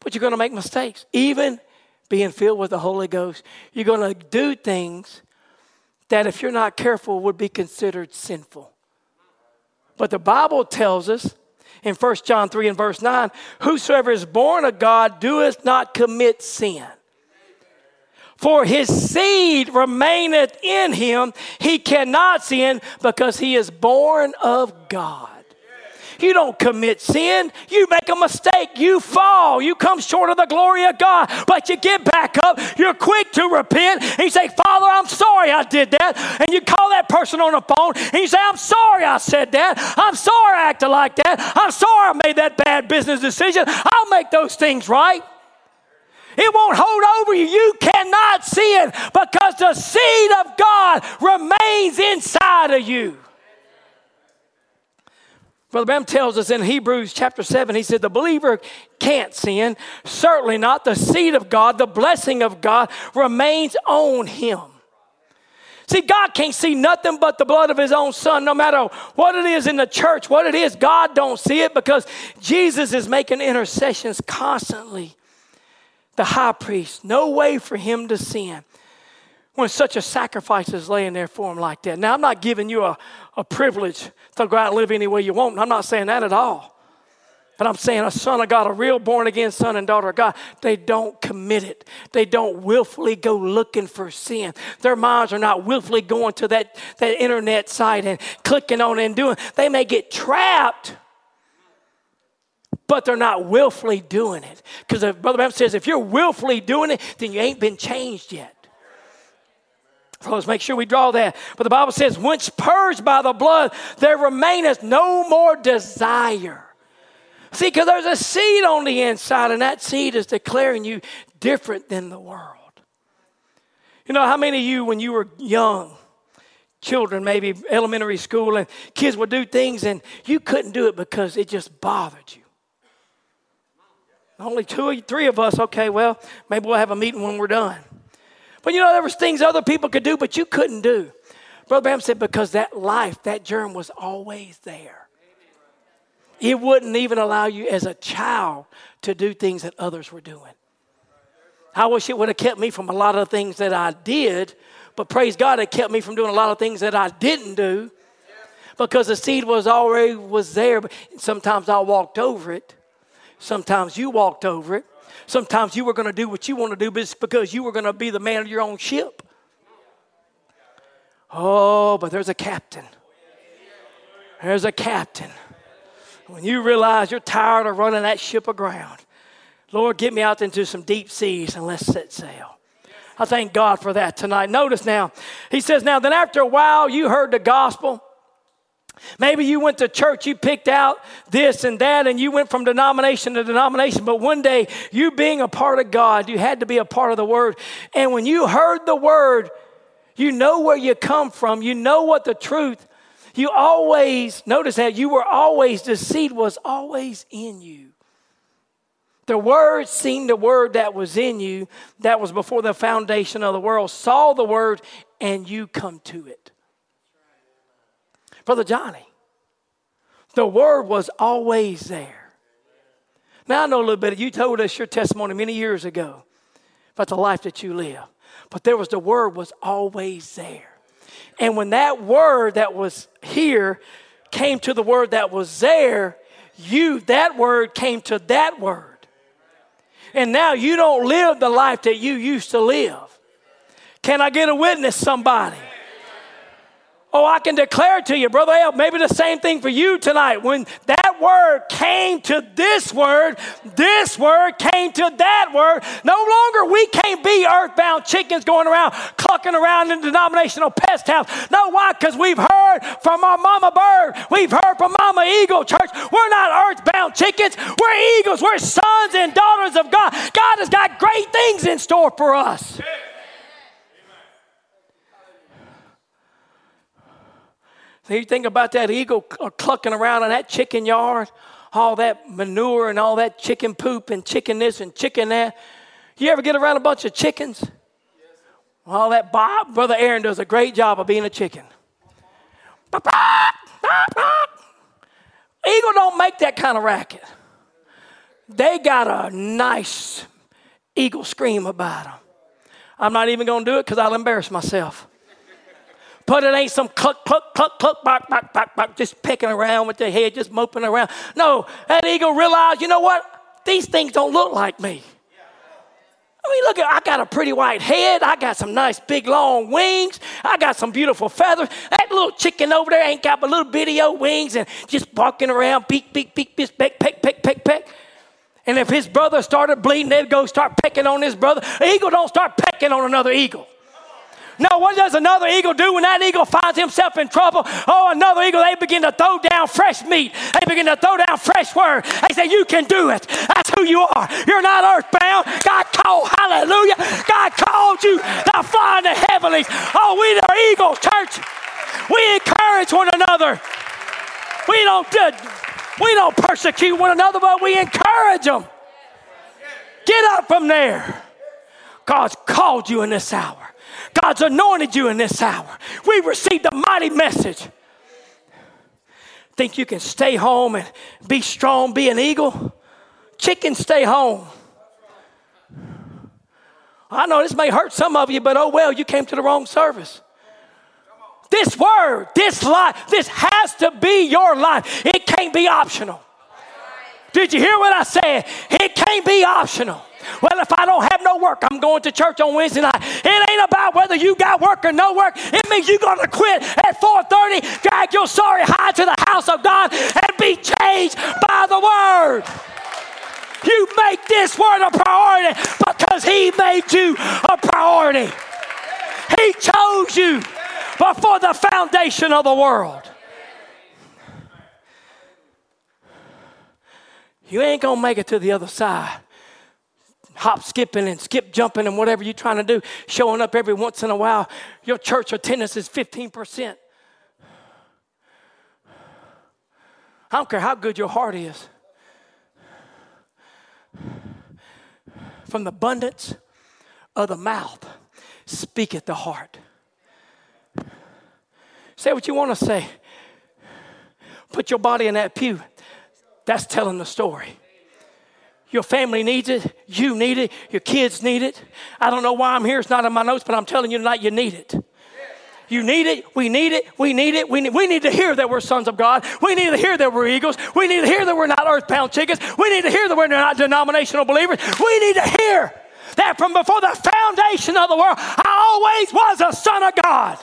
but you're going to make mistakes. Even being filled with the Holy Ghost, you're going to do things that, if you're not careful, would be considered sinful. But the Bible tells us in 1 John 3 and verse 9 Whosoever is born of God doeth not commit sin. For his seed remaineth in him, he cannot sin because he is born of God. You don't commit sin. You make a mistake. You fall. You come short of the glory of God. But you get back up. You're quick to repent. And you say, Father, I'm sorry I did that. And you call that person on the phone and you say, I'm sorry I said that. I'm sorry I acted like that. I'm sorry I made that bad business decision. I'll make those things right. It won't hold over you. You cannot sin because the seed of God remains inside of you. Brother Branham tells us in Hebrews chapter 7, he said, The believer can't sin. Certainly not. The seed of God, the blessing of God remains on him. See, God can't see nothing but the blood of his own son, no matter what it is in the church, what it is, God don't see it because Jesus is making intercessions constantly. The high priest, no way for him to sin when such a sacrifice is laying there for him like that. Now, I'm not giving you a, a privilege to go out and live any way you want. I'm not saying that at all. But I'm saying a son of God, a real born again son and daughter of God, they don't commit it. They don't willfully go looking for sin. Their minds are not willfully going to that, that internet site and clicking on it and doing. They may get trapped, but they're not willfully doing it. Because Brother Branham says, if you're willfully doing it, then you ain't been changed yet. So let's make sure we draw that. But the Bible says, once purged by the blood, there remaineth no more desire. See, because there's a seed on the inside, and that seed is declaring you different than the world. You know, how many of you, when you were young, children, maybe elementary school, and kids would do things and you couldn't do it because it just bothered you? Only two or three of us, okay, well, maybe we'll have a meeting when we're done. But you know, there was things other people could do, but you couldn't do. Brother Branham said, because that life, that germ was always there. It wouldn't even allow you as a child to do things that others were doing. I wish it would have kept me from a lot of things that I did, but praise God, it kept me from doing a lot of things that I didn't do because the seed was already was there. But sometimes I walked over it. Sometimes you walked over it. Sometimes you were going to do what you want to do just because you were going to be the man of your own ship. Oh, but there's a captain. There's a captain. When you realize you're tired of running that ship aground, Lord, get me out into some deep seas and let's set sail. I thank God for that tonight. Notice now, he says, Now, then after a while, you heard the gospel. Maybe you went to church, you picked out this and that, and you went from denomination to denomination. But one day, you being a part of God, you had to be a part of the Word. And when you heard the Word, you know where you come from, you know what the truth. You always, notice that you were always, the seed was always in you. The Word seen the Word that was in you, that was before the foundation of the world, saw the Word, and you come to it. Brother Johnny, the word was always there. Now I know a little bit. You told us your testimony many years ago about the life that you live, but there was the word was always there. And when that word that was here came to the word that was there, you that word came to that word. And now you don't live the life that you used to live. Can I get a witness, somebody? Oh, I can declare to you, Brother Al, maybe the same thing for you tonight. When that word came to this word, this word came to that word. No longer we can't be earthbound chickens going around, clucking around in denominational pest house. No, why? Because we've heard from our mama bird. We've heard from mama eagle church. We're not earthbound chickens. We're eagles. We're sons and daughters of God. God has got great things in store for us. So you think about that eagle uh, clucking around in that chicken yard, all that manure and all that chicken poop and chicken this and chicken that. You ever get around a bunch of chickens? All that Bob, Brother Aaron does a great job of being a chicken. Eagle don't make that kind of racket. They got a nice eagle scream about them. I'm not even going to do it because I'll embarrass myself. But it ain't some cluck, cluck, cluck, cluck, bark, bark, bark, bark, just pecking around with their head, just moping around. No, that eagle realized, you know what? These things don't look like me. I mean, look at I got a pretty white head. I got some nice big long wings. I got some beautiful feathers. That little chicken over there ain't got but little bitty old wings and just barking around, beak, beak, beak, beak, peck, peck, peck, peck, peck. And if his brother started bleeding, they'd go start pecking on his brother. The eagle don't start pecking on another eagle. No, what does another eagle do when that eagle finds himself in trouble? Oh, another eagle, they begin to throw down fresh meat. They begin to throw down fresh word. They say, You can do it. That's who you are. You're not earthbound. God called, hallelujah. God called you to fly in the heavenlies. Oh, we are eagles, church. We encourage one another. We don't, we don't persecute one another, but we encourage them. Get up from there. God's called you in this hour. God's anointed you in this hour. We received a mighty message. Think you can stay home and be strong, be an eagle? Chickens stay home. I know this may hurt some of you, but oh well, you came to the wrong service. This word, this life, this has to be your life. It can't be optional. Did you hear what I said? It can't be optional. Well, if I don't have no work, I'm going to church on Wednesday night. It ain't about whether you got work or no work. It means you're going to quit at 4:30, drag your sorry hide to the house of God, and be changed by the word. You make this word a priority because He made you a priority. He chose you before the foundation of the world. You ain't gonna make it to the other side. Hop skipping and skip jumping and whatever you're trying to do, showing up every once in a while. Your church attendance is 15%. I don't care how good your heart is. From the abundance of the mouth speaketh the heart. Say what you want to say. Put your body in that pew. That's telling the story. Your family needs it. You need it. Your kids need it. I don't know why I'm here. It's not in my notes, but I'm telling you tonight, you need it. You need it. We need it. We need it. We need, we need to hear that we're sons of God. We need to hear that we're eagles. We need to hear that we're not earthbound chickens. We need to hear that we're not denominational believers. We need to hear that from before the foundation of the world, I always was a son of God.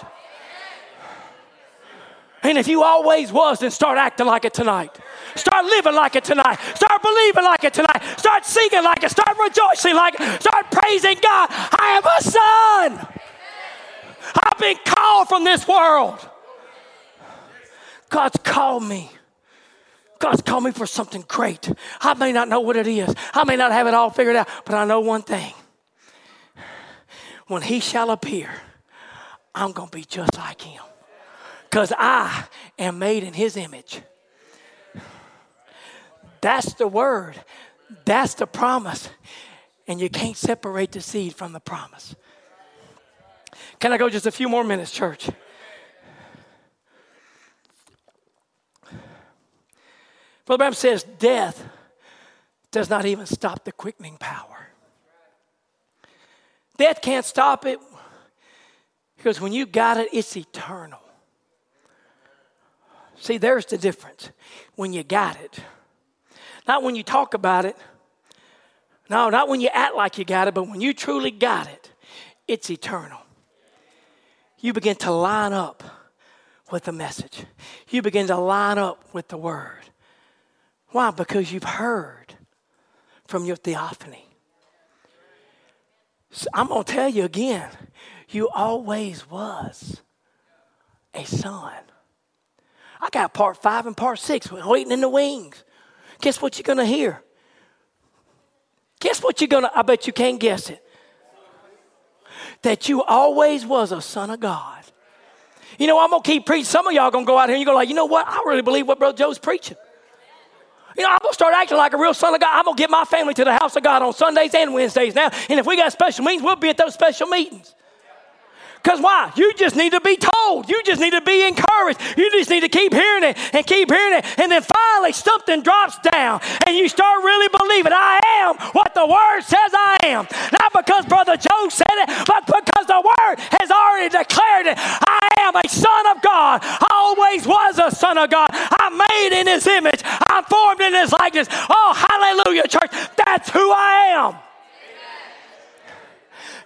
And if you always was, then start acting like it tonight. Start living like it tonight. Start believing like it tonight. Start singing like it. Start rejoicing like it. Start praising God. I am a son. I've been called from this world. God's called me. God's called me for something great. I may not know what it is, I may not have it all figured out, but I know one thing. When He shall appear, I'm going to be just like Him. Because I am made in His image. That's the word, that's the promise. And you can't separate the seed from the promise. Can I go just a few more minutes, church? Brother Branham says death does not even stop the quickening power. Death can't stop it because when you got it, it's eternal. See, there's the difference. When you got it, not when you talk about it, no, not when you act like you got it, but when you truly got it, it's eternal. You begin to line up with the message, you begin to line up with the word. Why? Because you've heard from your theophany. So I'm going to tell you again you always was a son. I got part five and part six waiting in the wings. Guess what you're going to hear? Guess what you're going to, I bet you can't guess it. That you always was a son of God. You know, I'm going to keep preaching. Some of y'all going to go out here and you go like, you know what? I really believe what Brother Joe's preaching. You know, I'm going to start acting like a real son of God. I'm going to get my family to the house of God on Sundays and Wednesdays now. And if we got special meetings, we'll be at those special meetings. Because why? You just need to be told. You just need to be encouraged. You just need to keep hearing it and keep hearing it. And then finally, something drops down and you start really believing I am what the Word says I am. Not because Brother Joe said it, but because the Word has already declared it. I am a son of God. I always was a son of God. I'm made in His image, I'm formed in His likeness. Oh, hallelujah, church. That's who I am.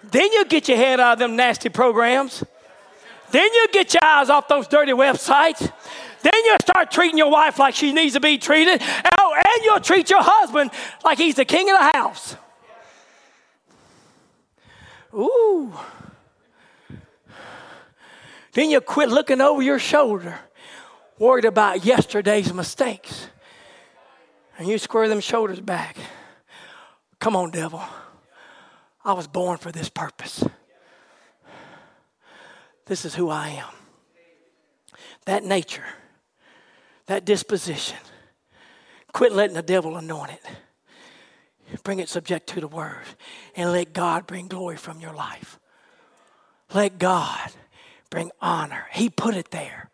Then you'll get your head out of them nasty programs. Then you'll get your eyes off those dirty websites. Then you'll start treating your wife like she needs to be treated. Oh, and you'll treat your husband like he's the king of the house. Ooh. Then you'll quit looking over your shoulder, worried about yesterday's mistakes. And you square them shoulders back. Come on, devil. I was born for this purpose. This is who I am. That nature, that disposition. Quit letting the devil anoint it. Bring it subject to the word and let God bring glory from your life. Let God bring honor. He put it there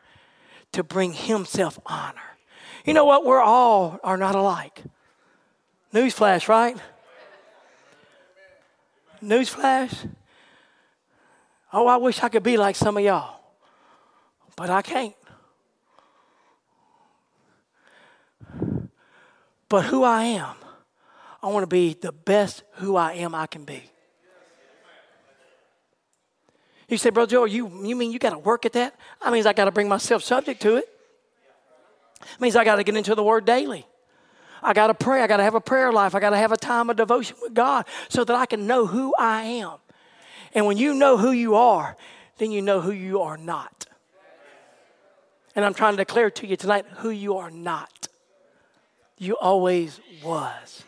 to bring himself honor. You know what? We're all are not alike. Newsflash, right? Newsflash. Oh, I wish I could be like some of y'all, but I can't. But who I am, I want to be the best who I am I can be. You say, Bro Joe, you, you mean you got to work at that? I means I got to bring myself subject to it. It means I got to get into the Word daily. I got to pray. I got to have a prayer life. I got to have a time of devotion with God so that I can know who I am. And when you know who you are, then you know who you are not. And I'm trying to declare to you tonight who you are not. You always was.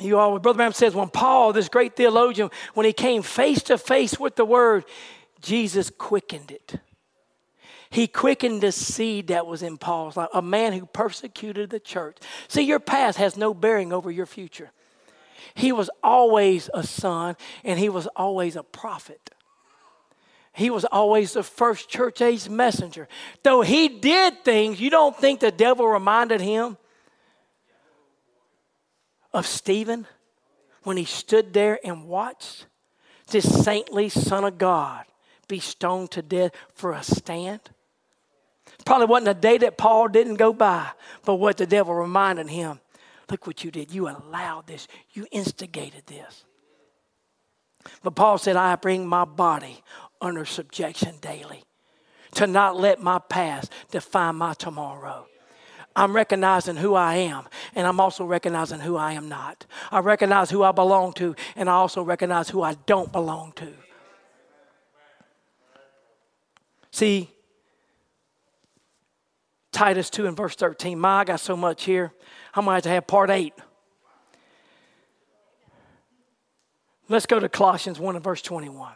You always, Brother Branham says, when Paul, this great theologian, when he came face to face with the word, Jesus quickened it. He quickened the seed that was in Paul's life, a man who persecuted the church. See, your past has no bearing over your future. He was always a son, and he was always a prophet. He was always the first church age messenger. Though he did things, you don't think the devil reminded him of Stephen when he stood there and watched this saintly son of God be stoned to death for a stand? Probably wasn't a day that Paul didn't go by, but what the devil reminded him look what you did. You allowed this, you instigated this. But Paul said, I bring my body under subjection daily to not let my past define my tomorrow. I'm recognizing who I am, and I'm also recognizing who I am not. I recognize who I belong to, and I also recognize who I don't belong to. See, Titus 2 and verse 13. My, I got so much here. I'm going to have to have part 8. Let's go to Colossians 1 and verse 21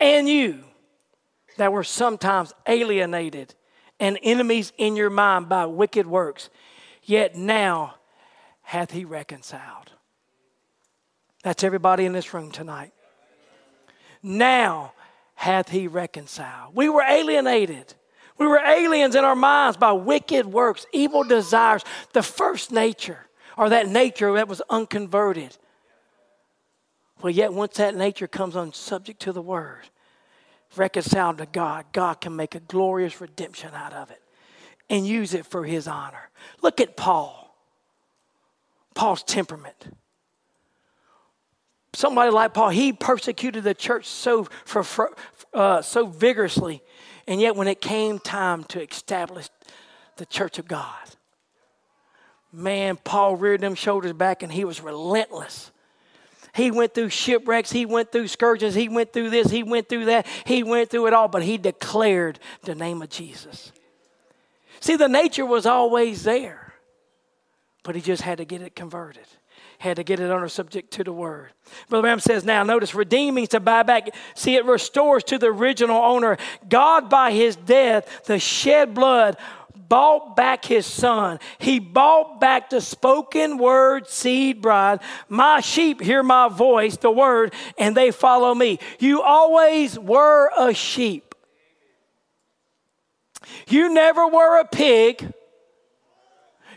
and you that were sometimes alienated and enemies in your mind by wicked works, yet now hath he reconciled. That's everybody in this room tonight. Now hath he reconciled. We were alienated. We were aliens in our minds by wicked works, evil desires, the first nature, or that nature that was unconverted. Well, yet once that nature comes on subject to the word, reconciled to God, God can make a glorious redemption out of it and use it for his honor. Look at Paul. Paul's temperament. Somebody like Paul, he persecuted the church so, for, for uh, so vigorously, and yet when it came time to establish the church of God, man, Paul reared them shoulders back and he was relentless he went through shipwrecks, he went through scourges, he went through this, he went through that, he went through it all, but he declared the name of Jesus. See, the nature was always there, but he just had to get it converted. Had to get it under subject to the word. Brother Branham says, now notice, redeem means to buy back. See, it restores to the original owner. God, by his death, the shed blood, bought back his son. He bought back the spoken word seed bride. My sheep hear my voice, the word, and they follow me. You always were a sheep. You never were a pig.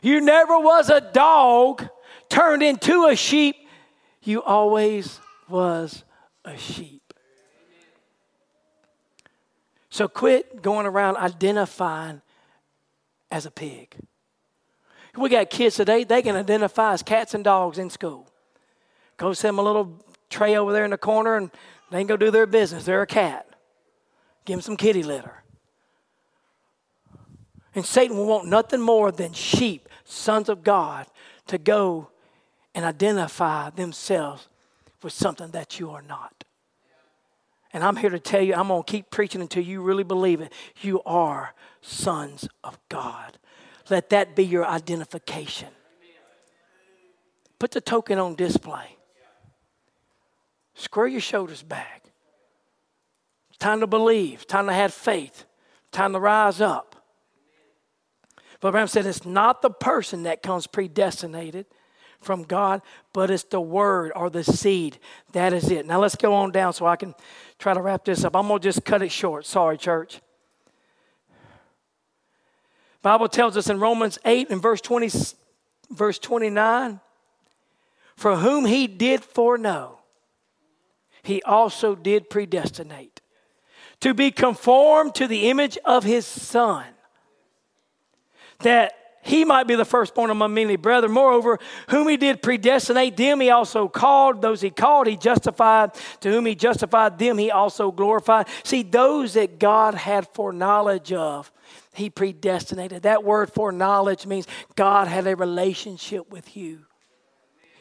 You never was a dog turned into a sheep. You always was a sheep. So quit going around identifying as a pig. We got kids today, they can identify as cats and dogs in school. Go send them a little tray over there in the corner and they can go do their business. They're a cat. Give them some kitty litter. And Satan will want nothing more than sheep, sons of God, to go and identify themselves with something that you are not. And I'm here to tell you, I'm going to keep preaching until you really believe it. You are sons of God. Let that be your identification. Put the token on display. Square your shoulders back. Time to believe, time to have faith, time to rise up. But Abraham said it's not the person that comes predestinated from God, but it's the word or the seed. That is it. Now let's go on down so I can try to wrap this up. I'm going to just cut it short. Sorry, church. Bible tells us in Romans 8 and verse 20 verse 29 for whom he did foreknow he also did predestinate to be conformed to the image of his son that he might be the firstborn among many brethren. Moreover, whom he did predestinate, them he also called. Those he called, he justified. To whom he justified, them he also glorified. See, those that God had foreknowledge of, he predestinated. That word foreknowledge means God had a relationship with you.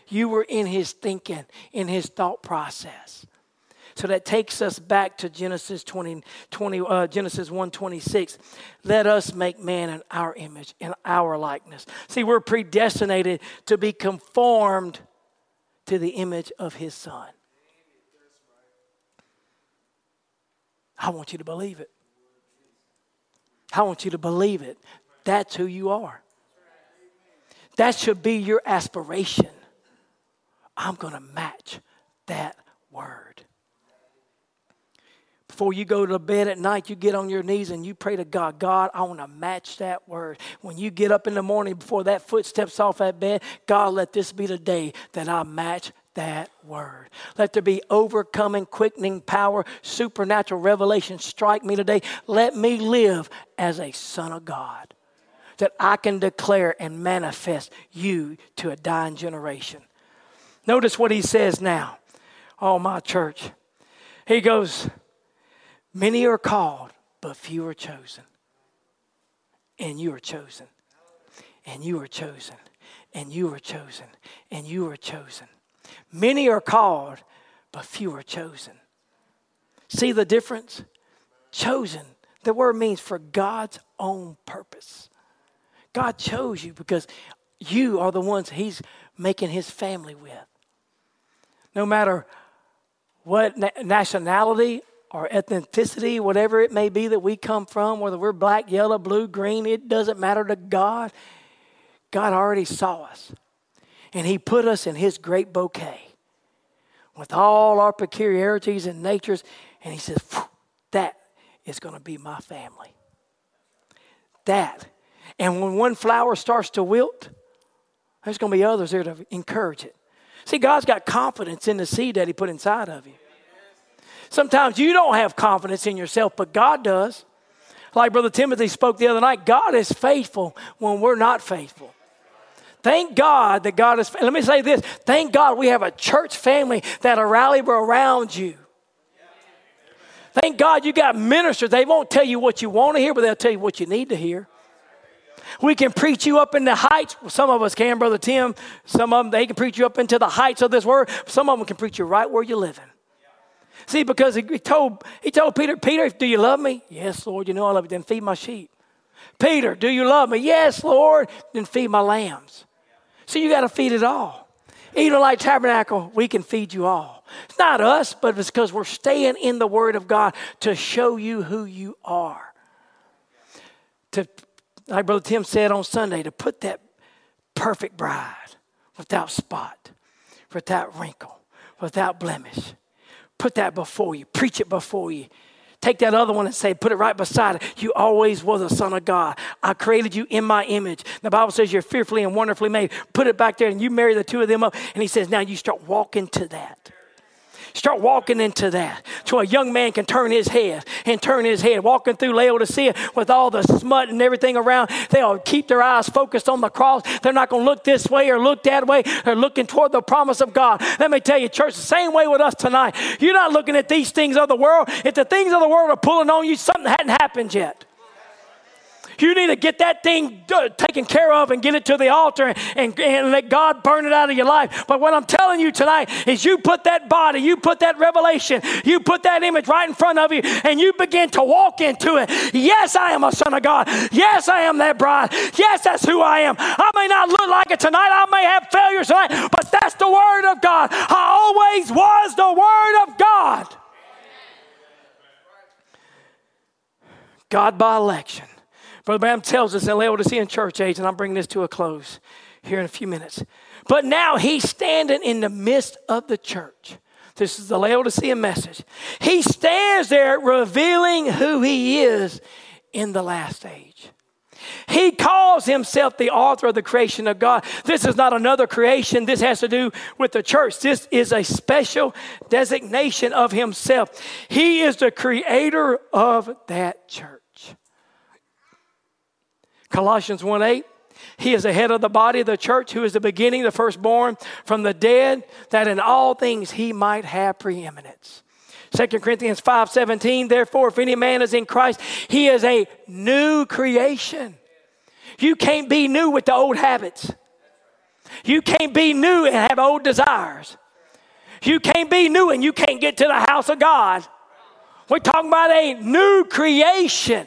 You were in his thinking, in his thought process. So that takes us back to Genesis 20, 20 uh, Genesis 1:26. Let us make man in our image, in our likeness. See, we're predestinated to be conformed to the image of his son. I want you to believe it. I want you to believe it. That's who you are. That should be your aspiration. I'm going to match that word. Before you go to bed at night, you get on your knees and you pray to God, God, I want to match that word. When you get up in the morning before that foot steps off that bed, God, let this be the day that I match that word. Let there be overcoming, quickening power, supernatural revelation strike me today. Let me live as a son of God that I can declare and manifest you to a dying generation. Notice what he says now. Oh, my church. He goes, Many are called, but few are chosen. And you are chosen. And you are chosen. And you are chosen. And you are chosen. Many are called, but few are chosen. See the difference? Chosen. The word means for God's own purpose. God chose you because you are the ones He's making His family with. No matter what nationality or ethnicity, whatever it may be that we come from, whether we're black, yellow, blue, green, it doesn't matter to God. God already saw us. And He put us in His great bouquet with all our peculiarities and natures. And He says, That is going to be my family. That. And when one flower starts to wilt, there's going to be others there to encourage it. See, God's got confidence in the seed that He put inside of you. Sometimes you don't have confidence in yourself, but God does. Like Brother Timothy spoke the other night, God is faithful when we're not faithful. Thank God that God is. Let me say this. Thank God we have a church family that'll rally around you. Thank God you got ministers. They won't tell you what you want to hear, but they'll tell you what you need to hear. We can preach you up in the heights. Some of us can, Brother Tim. Some of them, they can preach you up into the heights of this word. Some of them can preach you right where you're living. See, because he told, he told Peter, Peter, do you love me? Yes, Lord, you know I love you. Then feed my sheep. Peter, do you love me? Yes, Lord. Then feed my lambs. So you got to feed it all. Even like Tabernacle, we can feed you all. It's not us, but it's because we're staying in the Word of God to show you who you are. To, like Brother Tim said on Sunday, to put that perfect bride without spot, without wrinkle, without blemish, Put that before you, preach it before you. Take that other one and say, put it right beside it. You always was a son of God. I created you in my image. The Bible says you're fearfully and wonderfully made. Put it back there and you marry the two of them up. And he says, now you start walking to that. Start walking into that. So a young man can turn his head and turn his head, walking through Laodicea with all the smut and everything around. They'll keep their eyes focused on the cross. They're not going to look this way or look that way. They're looking toward the promise of God. Let me tell you, church, the same way with us tonight. You're not looking at these things of the world. If the things of the world are pulling on you, something hadn't happened yet. You need to get that thing taken care of and get it to the altar and, and let God burn it out of your life. But what I'm telling you tonight is you put that body, you put that revelation, you put that image right in front of you, and you begin to walk into it. Yes, I am a son of God. Yes, I am that bride. Yes, that's who I am. I may not look like it tonight, I may have failures tonight, but that's the word of God. I always was the word of God. God by election. Brother Branham tells us in Laodicean church age, and I'm bringing this to a close here in a few minutes. But now he's standing in the midst of the church. This is the Laodicean message. He stands there revealing who he is in the last age. He calls himself the author of the creation of God. This is not another creation. This has to do with the church. This is a special designation of himself. He is the creator of that church. Colossians 1 8. He is the head of the body of the church, who is the beginning, the firstborn from the dead, that in all things he might have preeminence. 2 Corinthians 5 17, therefore, if any man is in Christ, he is a new creation. You can't be new with the old habits. You can't be new and have old desires. You can't be new and you can't get to the house of God. We're talking about a new creation.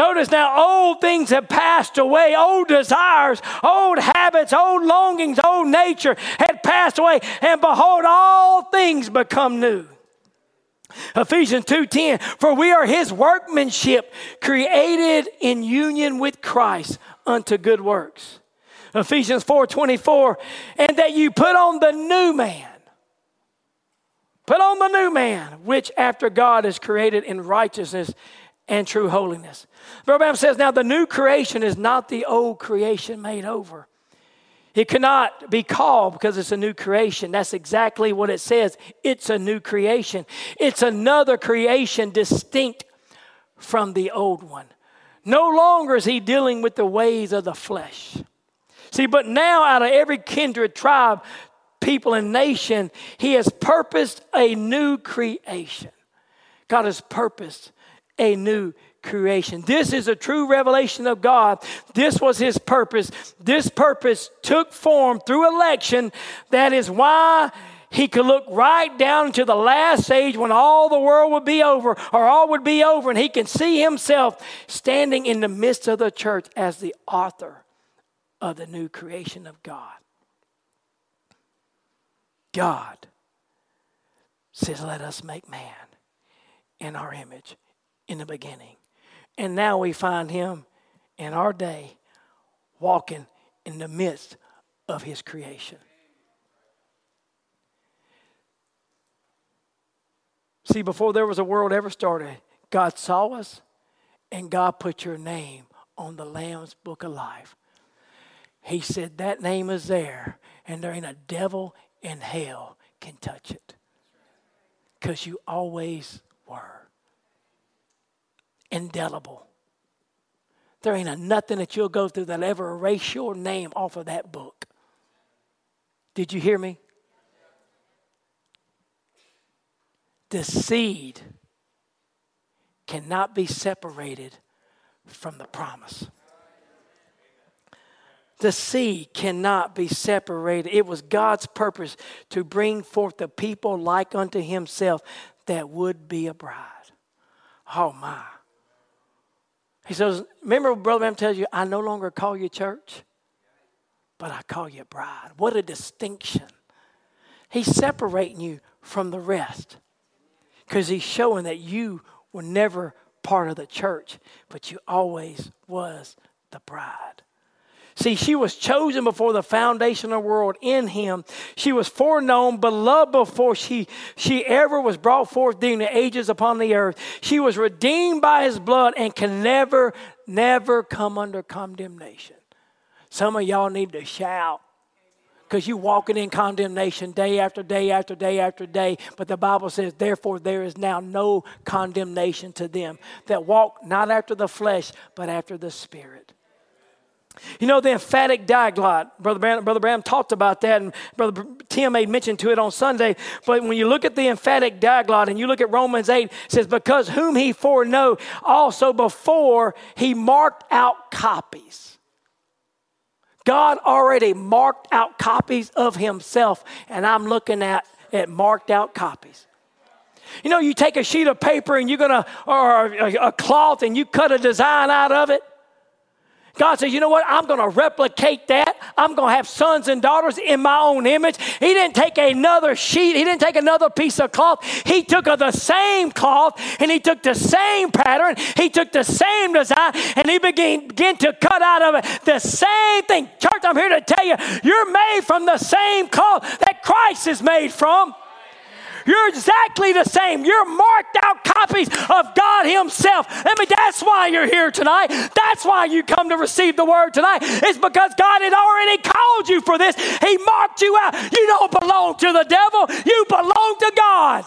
Notice now, old things have passed away. Old desires, old habits, old longings, old nature had passed away. And behold, all things become new. Ephesians 2:10 For we are his workmanship created in union with Christ unto good works. Ephesians 4:24 and that you put on the new man. Put on the new man which after God is created in righteousness and true holiness. Brother says now the new creation is not the old creation made over. It cannot be called because it's a new creation. That's exactly what it says. It's a new creation. It's another creation distinct from the old one. No longer is he dealing with the ways of the flesh. See, but now out of every kindred, tribe, people, and nation, he has purposed a new creation. God has purposed a new creation. This is a true revelation of God. This was his purpose. This purpose took form through election. That is why he could look right down into the last age when all the world would be over or all would be over and he can see himself standing in the midst of the church as the author of the new creation of God. God says, Let us make man in our image in the beginning. And now we find him in our day walking in the midst of his creation. See, before there was a world ever started, God saw us and God put your name on the Lamb's book of life. He said that name is there, and there ain't a devil in hell can touch it. Because you always were indelible. There ain't a nothing that you'll go through that'll ever erase your name off of that book. Did you hear me? The seed cannot be separated from the promise. The seed cannot be separated. It was God's purpose to bring forth the people like unto himself that would be a bride. Oh my. He says, Remember, Brother Branham tells you, I no longer call you church, but I call you bride. What a distinction. He's separating you from the rest because he's showing that you were never part of the church, but you always was the bride. See, she was chosen before the foundation of the world in him. She was foreknown, beloved before she, she ever was brought forth during the ages upon the earth. She was redeemed by his blood and can never, never come under condemnation. Some of y'all need to shout because you're walking in condemnation day after day after day after day. But the Bible says, therefore, there is now no condemnation to them that walk not after the flesh, but after the Spirit. You know, the Emphatic Diaglott, Brother Branham, Brother Branham talked about that, and Brother Tim made mention to it on Sunday. But when you look at the Emphatic Diaglott and you look at Romans 8, it says, Because whom he foreknow, also before he marked out copies. God already marked out copies of himself, and I'm looking at, at marked out copies. You know, you take a sheet of paper and you're gonna, or a, a cloth, and you cut a design out of it. God says, you know what? I'm going to replicate that. I'm going to have sons and daughters in my own image. He didn't take another sheet, He didn't take another piece of cloth. He took the same cloth and He took the same pattern, He took the same design, and He began, began to cut out of it the same thing. Church, I'm here to tell you, you're made from the same cloth that Christ is made from. You're exactly the same. You're marked out copies of God Himself. I mean, that's why you're here tonight. That's why you come to receive the word tonight. It's because God had already called you for this. He marked you out. You don't belong to the devil, you belong to God.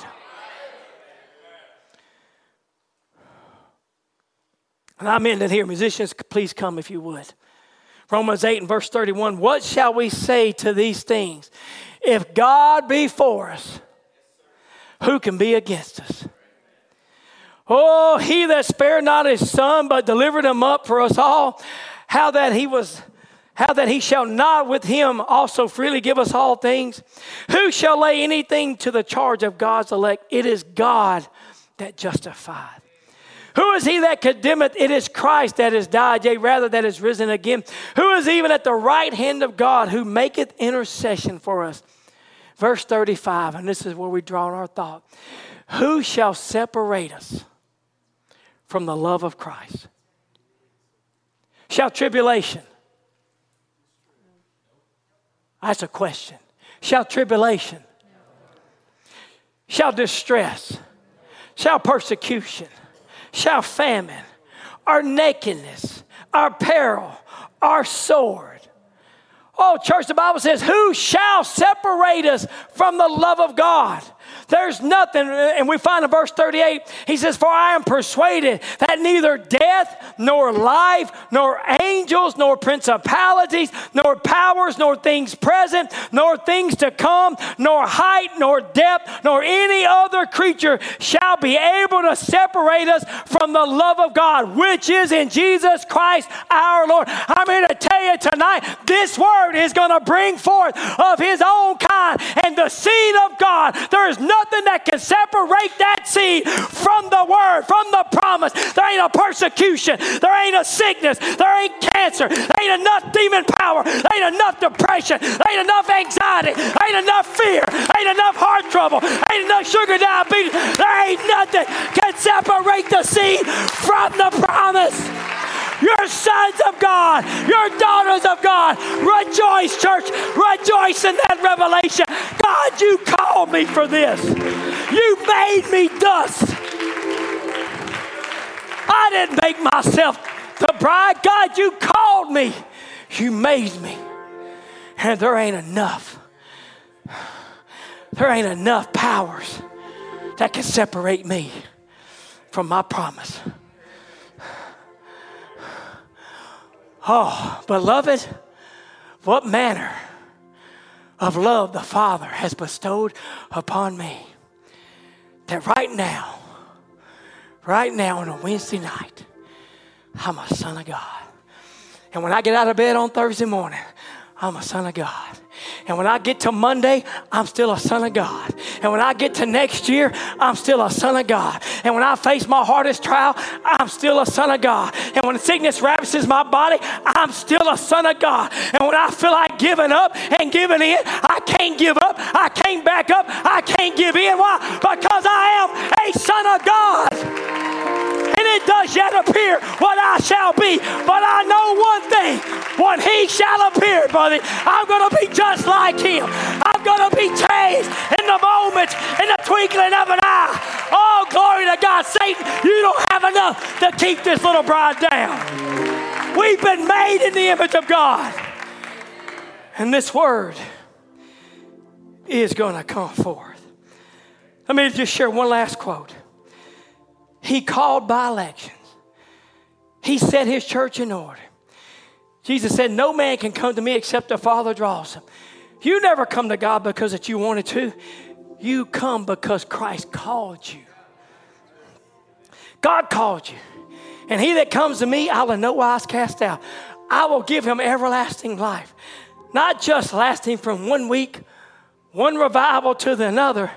And I'm ending here. Musicians, please come if you would. Romans 8 and verse 31. What shall we say to these things? If God be for us, who can be against us? Oh, he that spared not his son, but delivered him up for us all, how that he was, how that he shall not with him also freely give us all things? Who shall lay anything to the charge of God's elect? It is God that justifieth. Who is he that condemneth? It is Christ that is died, yea, rather that is risen again. Who is even at the right hand of God who maketh intercession for us? Verse 35, and this is where we draw our thought. Who shall separate us from the love of Christ? Shall tribulation? That's a question. Shall tribulation? Shall distress? Shall persecution? shall famine, our nakedness, our peril, our sword. Oh, church, the Bible says, Who shall separate us from the love of God? There's nothing, and we find in verse 38, he says, For I am persuaded that neither death, nor life, nor angels, nor principalities, nor powers, nor things present, nor things to come, nor height, nor depth, nor any other creature shall be able to separate us from the love of God, which is in Jesus Christ our Lord. I'm here to tell you tonight, this word is going to bring forth of his own kind and the seed of God. There is nothing that can separate that seed from the word, from the promise. There ain't a persecution, there ain't a sickness, there ain't cancer, there ain't enough demon power, there ain't enough depression, there ain't enough anxiety, there ain't enough fear, there ain't enough heart trouble, there ain't enough sugar diabetes. There ain't nothing can separate the seed from the promise. You're sons of God. You're daughters of God. Rejoice, church. Rejoice in that revelation. God, you called me for this. You made me dust. I didn't make myself the bride. God, you called me. You made me. And there ain't enough. There ain't enough powers that can separate me from my promise. Oh, beloved, what manner of love the Father has bestowed upon me that right now, right now on a Wednesday night, I'm a son of God. And when I get out of bed on Thursday morning, I'm a son of God. And when I get to Monday, I'm still a son of God. And when I get to next year, I'm still a son of God. And when I face my hardest trial, I'm still a son of God. And when sickness ravages my body, I'm still a son of God. And when I feel like giving up and giving in, I can't give up. I can't back up. I can't give in. Why? Because I am a son of God does yet appear what I shall be. But I know one thing when he shall appear, buddy, I'm going to be just like him. I'm going to be changed in the moment, in the twinkling of an eye. Oh, glory to God. Satan, you don't have enough to keep this little bride down. We've been made in the image of God. And this word is going to come forth. Let me just share one last quote. He called by elections. He set his church in order. Jesus said, No man can come to me except the Father draws him. You never come to God because that you wanted to. You come because Christ called you. God called you. And he that comes to me, I will no wise cast out. I will give him everlasting life. Not just lasting from one week, one revival to the another,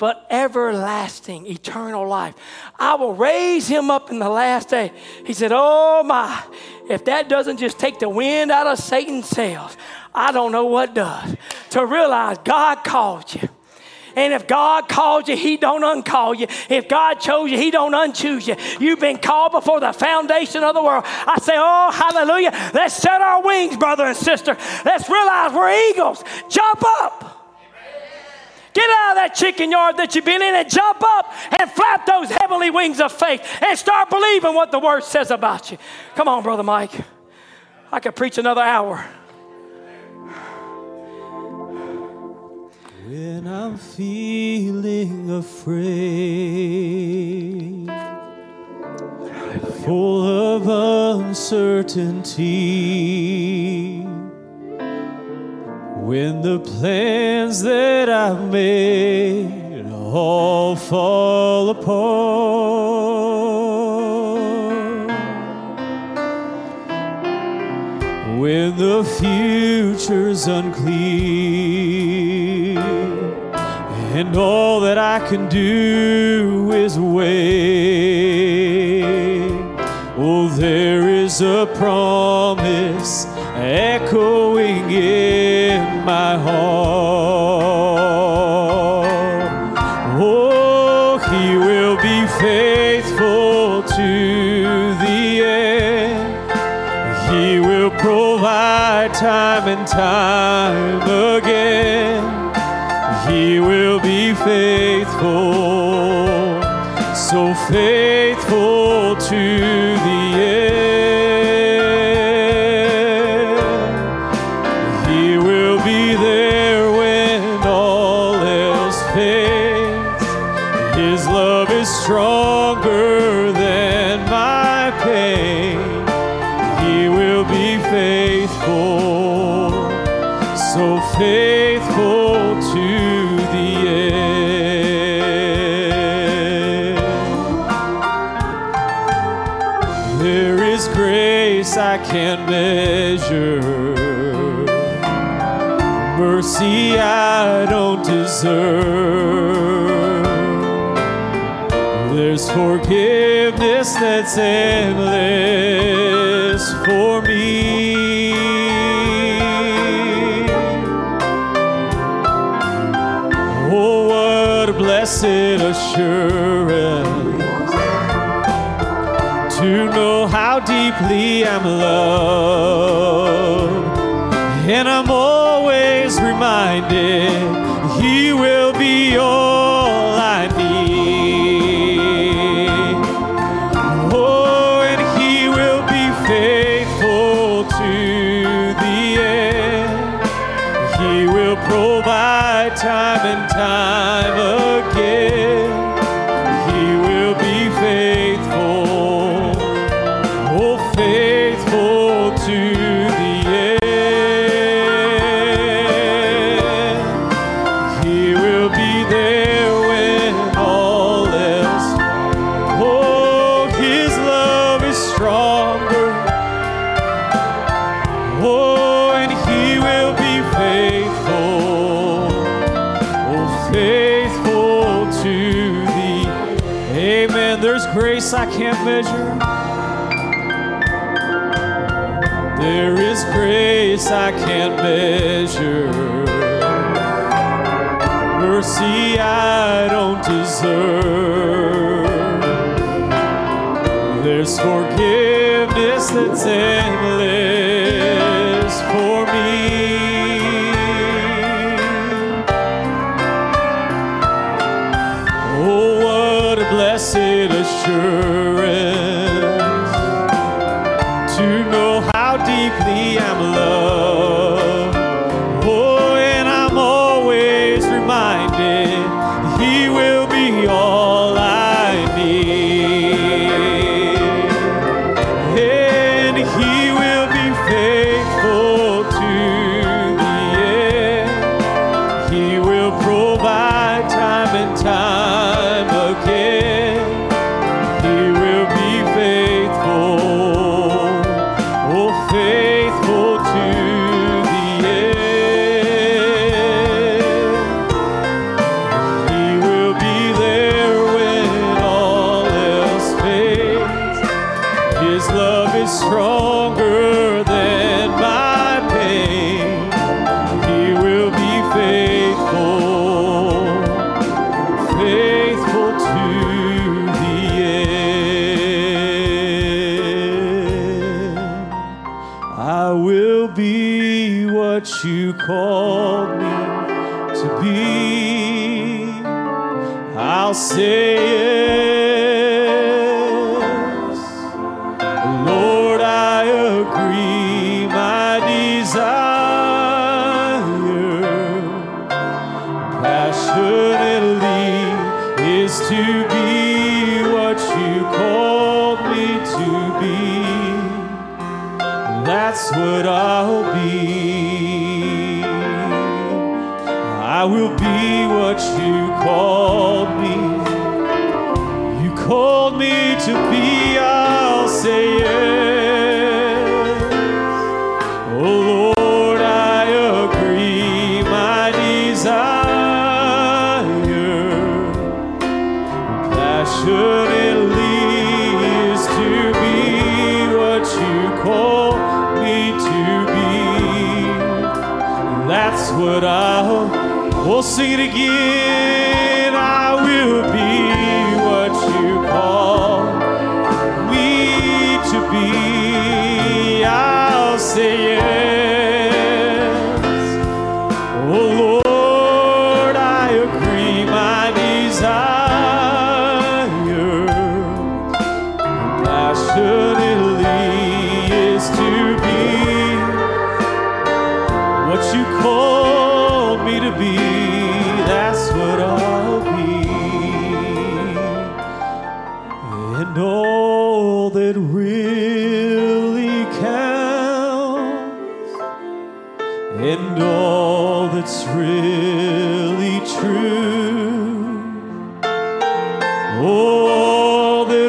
but everlasting, eternal life. I will raise him up in the last day. He said, Oh my, if that doesn't just take the wind out of Satan's sails, I don't know what does. To realize God called you. And if God called you, He don't uncall you. If God chose you, He don't unchoose you. You've been called before the foundation of the world. I say, oh, hallelujah. Let's set our wings, brother and sister. Let's realize we're eagles. Jump up. Get out of that chicken yard that you've been in and jump up and flap those heavenly wings of faith and start believing what the word says about you. Come on, Brother Mike. I could preach another hour. When I'm feeling afraid, full of uncertainty when the plans that I've made all fall apart, when the future's unclear, and all that I can do is wait. Oh, there is a promise echoing in my heart. Oh, He will be faithful to the end. He will provide time and time again. He will be faithful, so faithful to. deserve. There's forgiveness that's endless for me. Oh, what a blessed assurance to know how deeply I'm loved.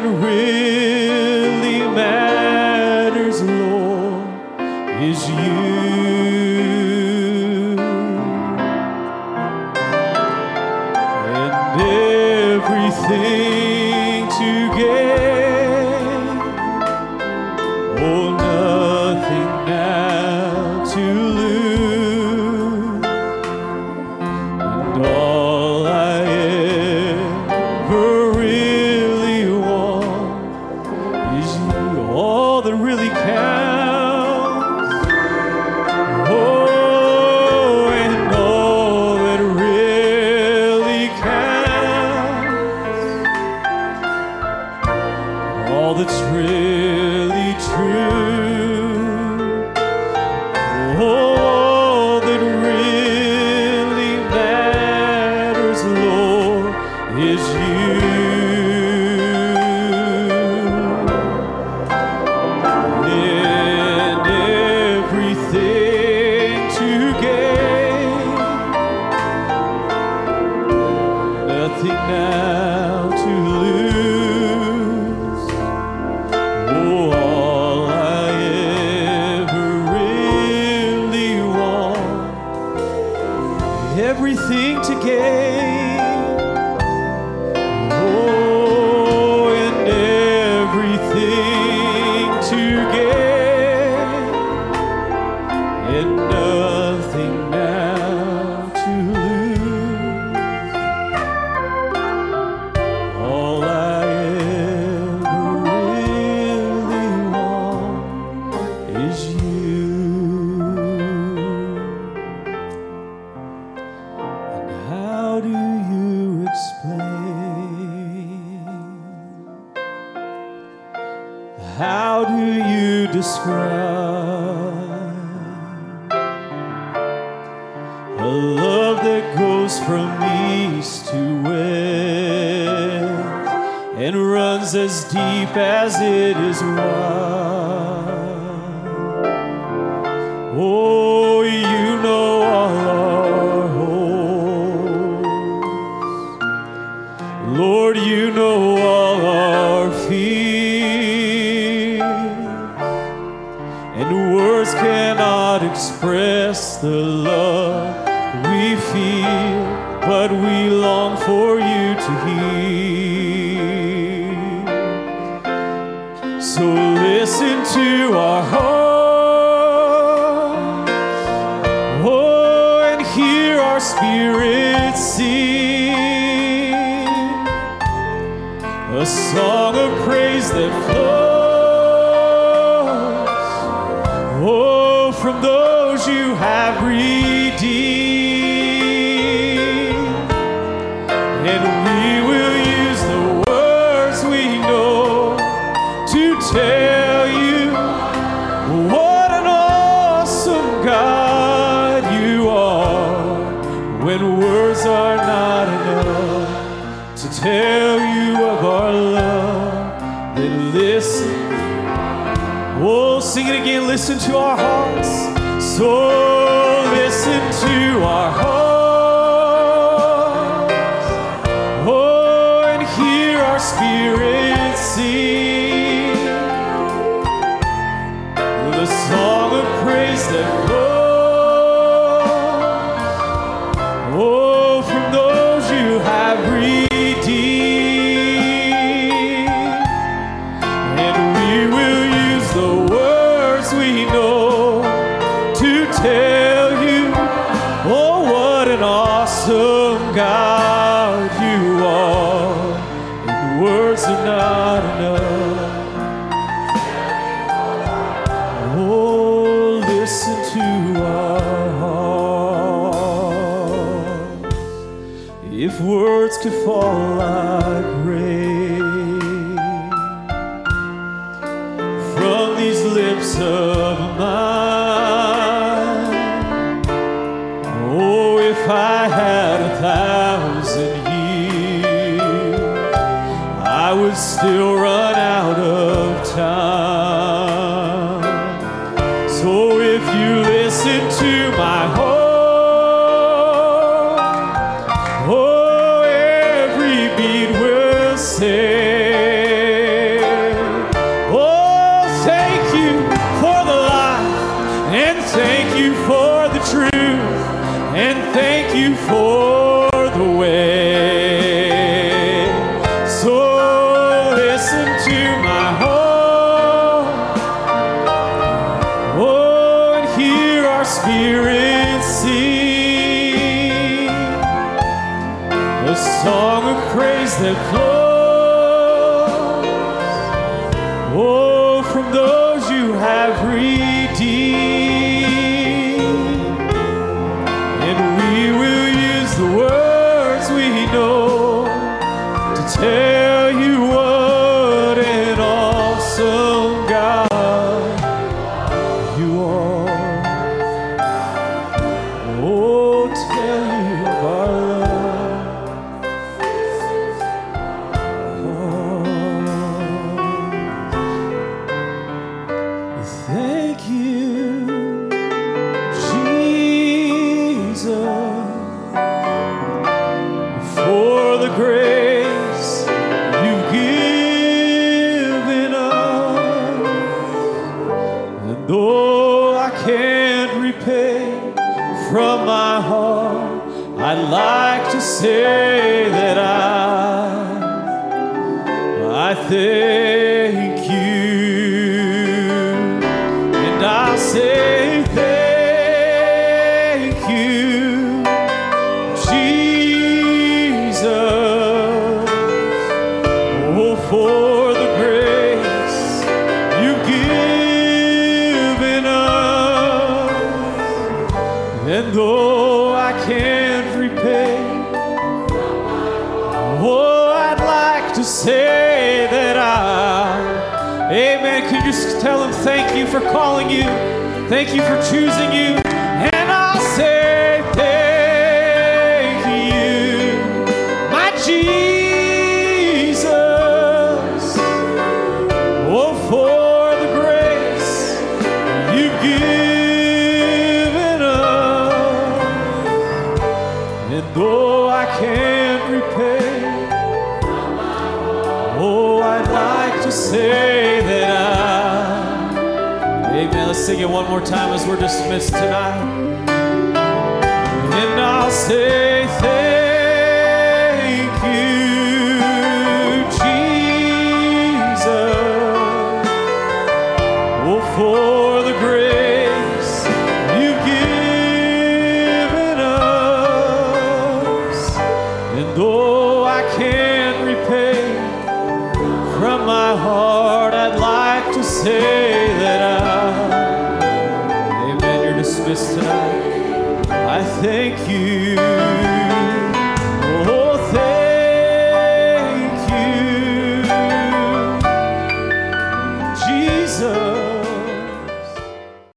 We. So listen to our hearts, Oh, and hear our spirits sing a song. listen to our heart.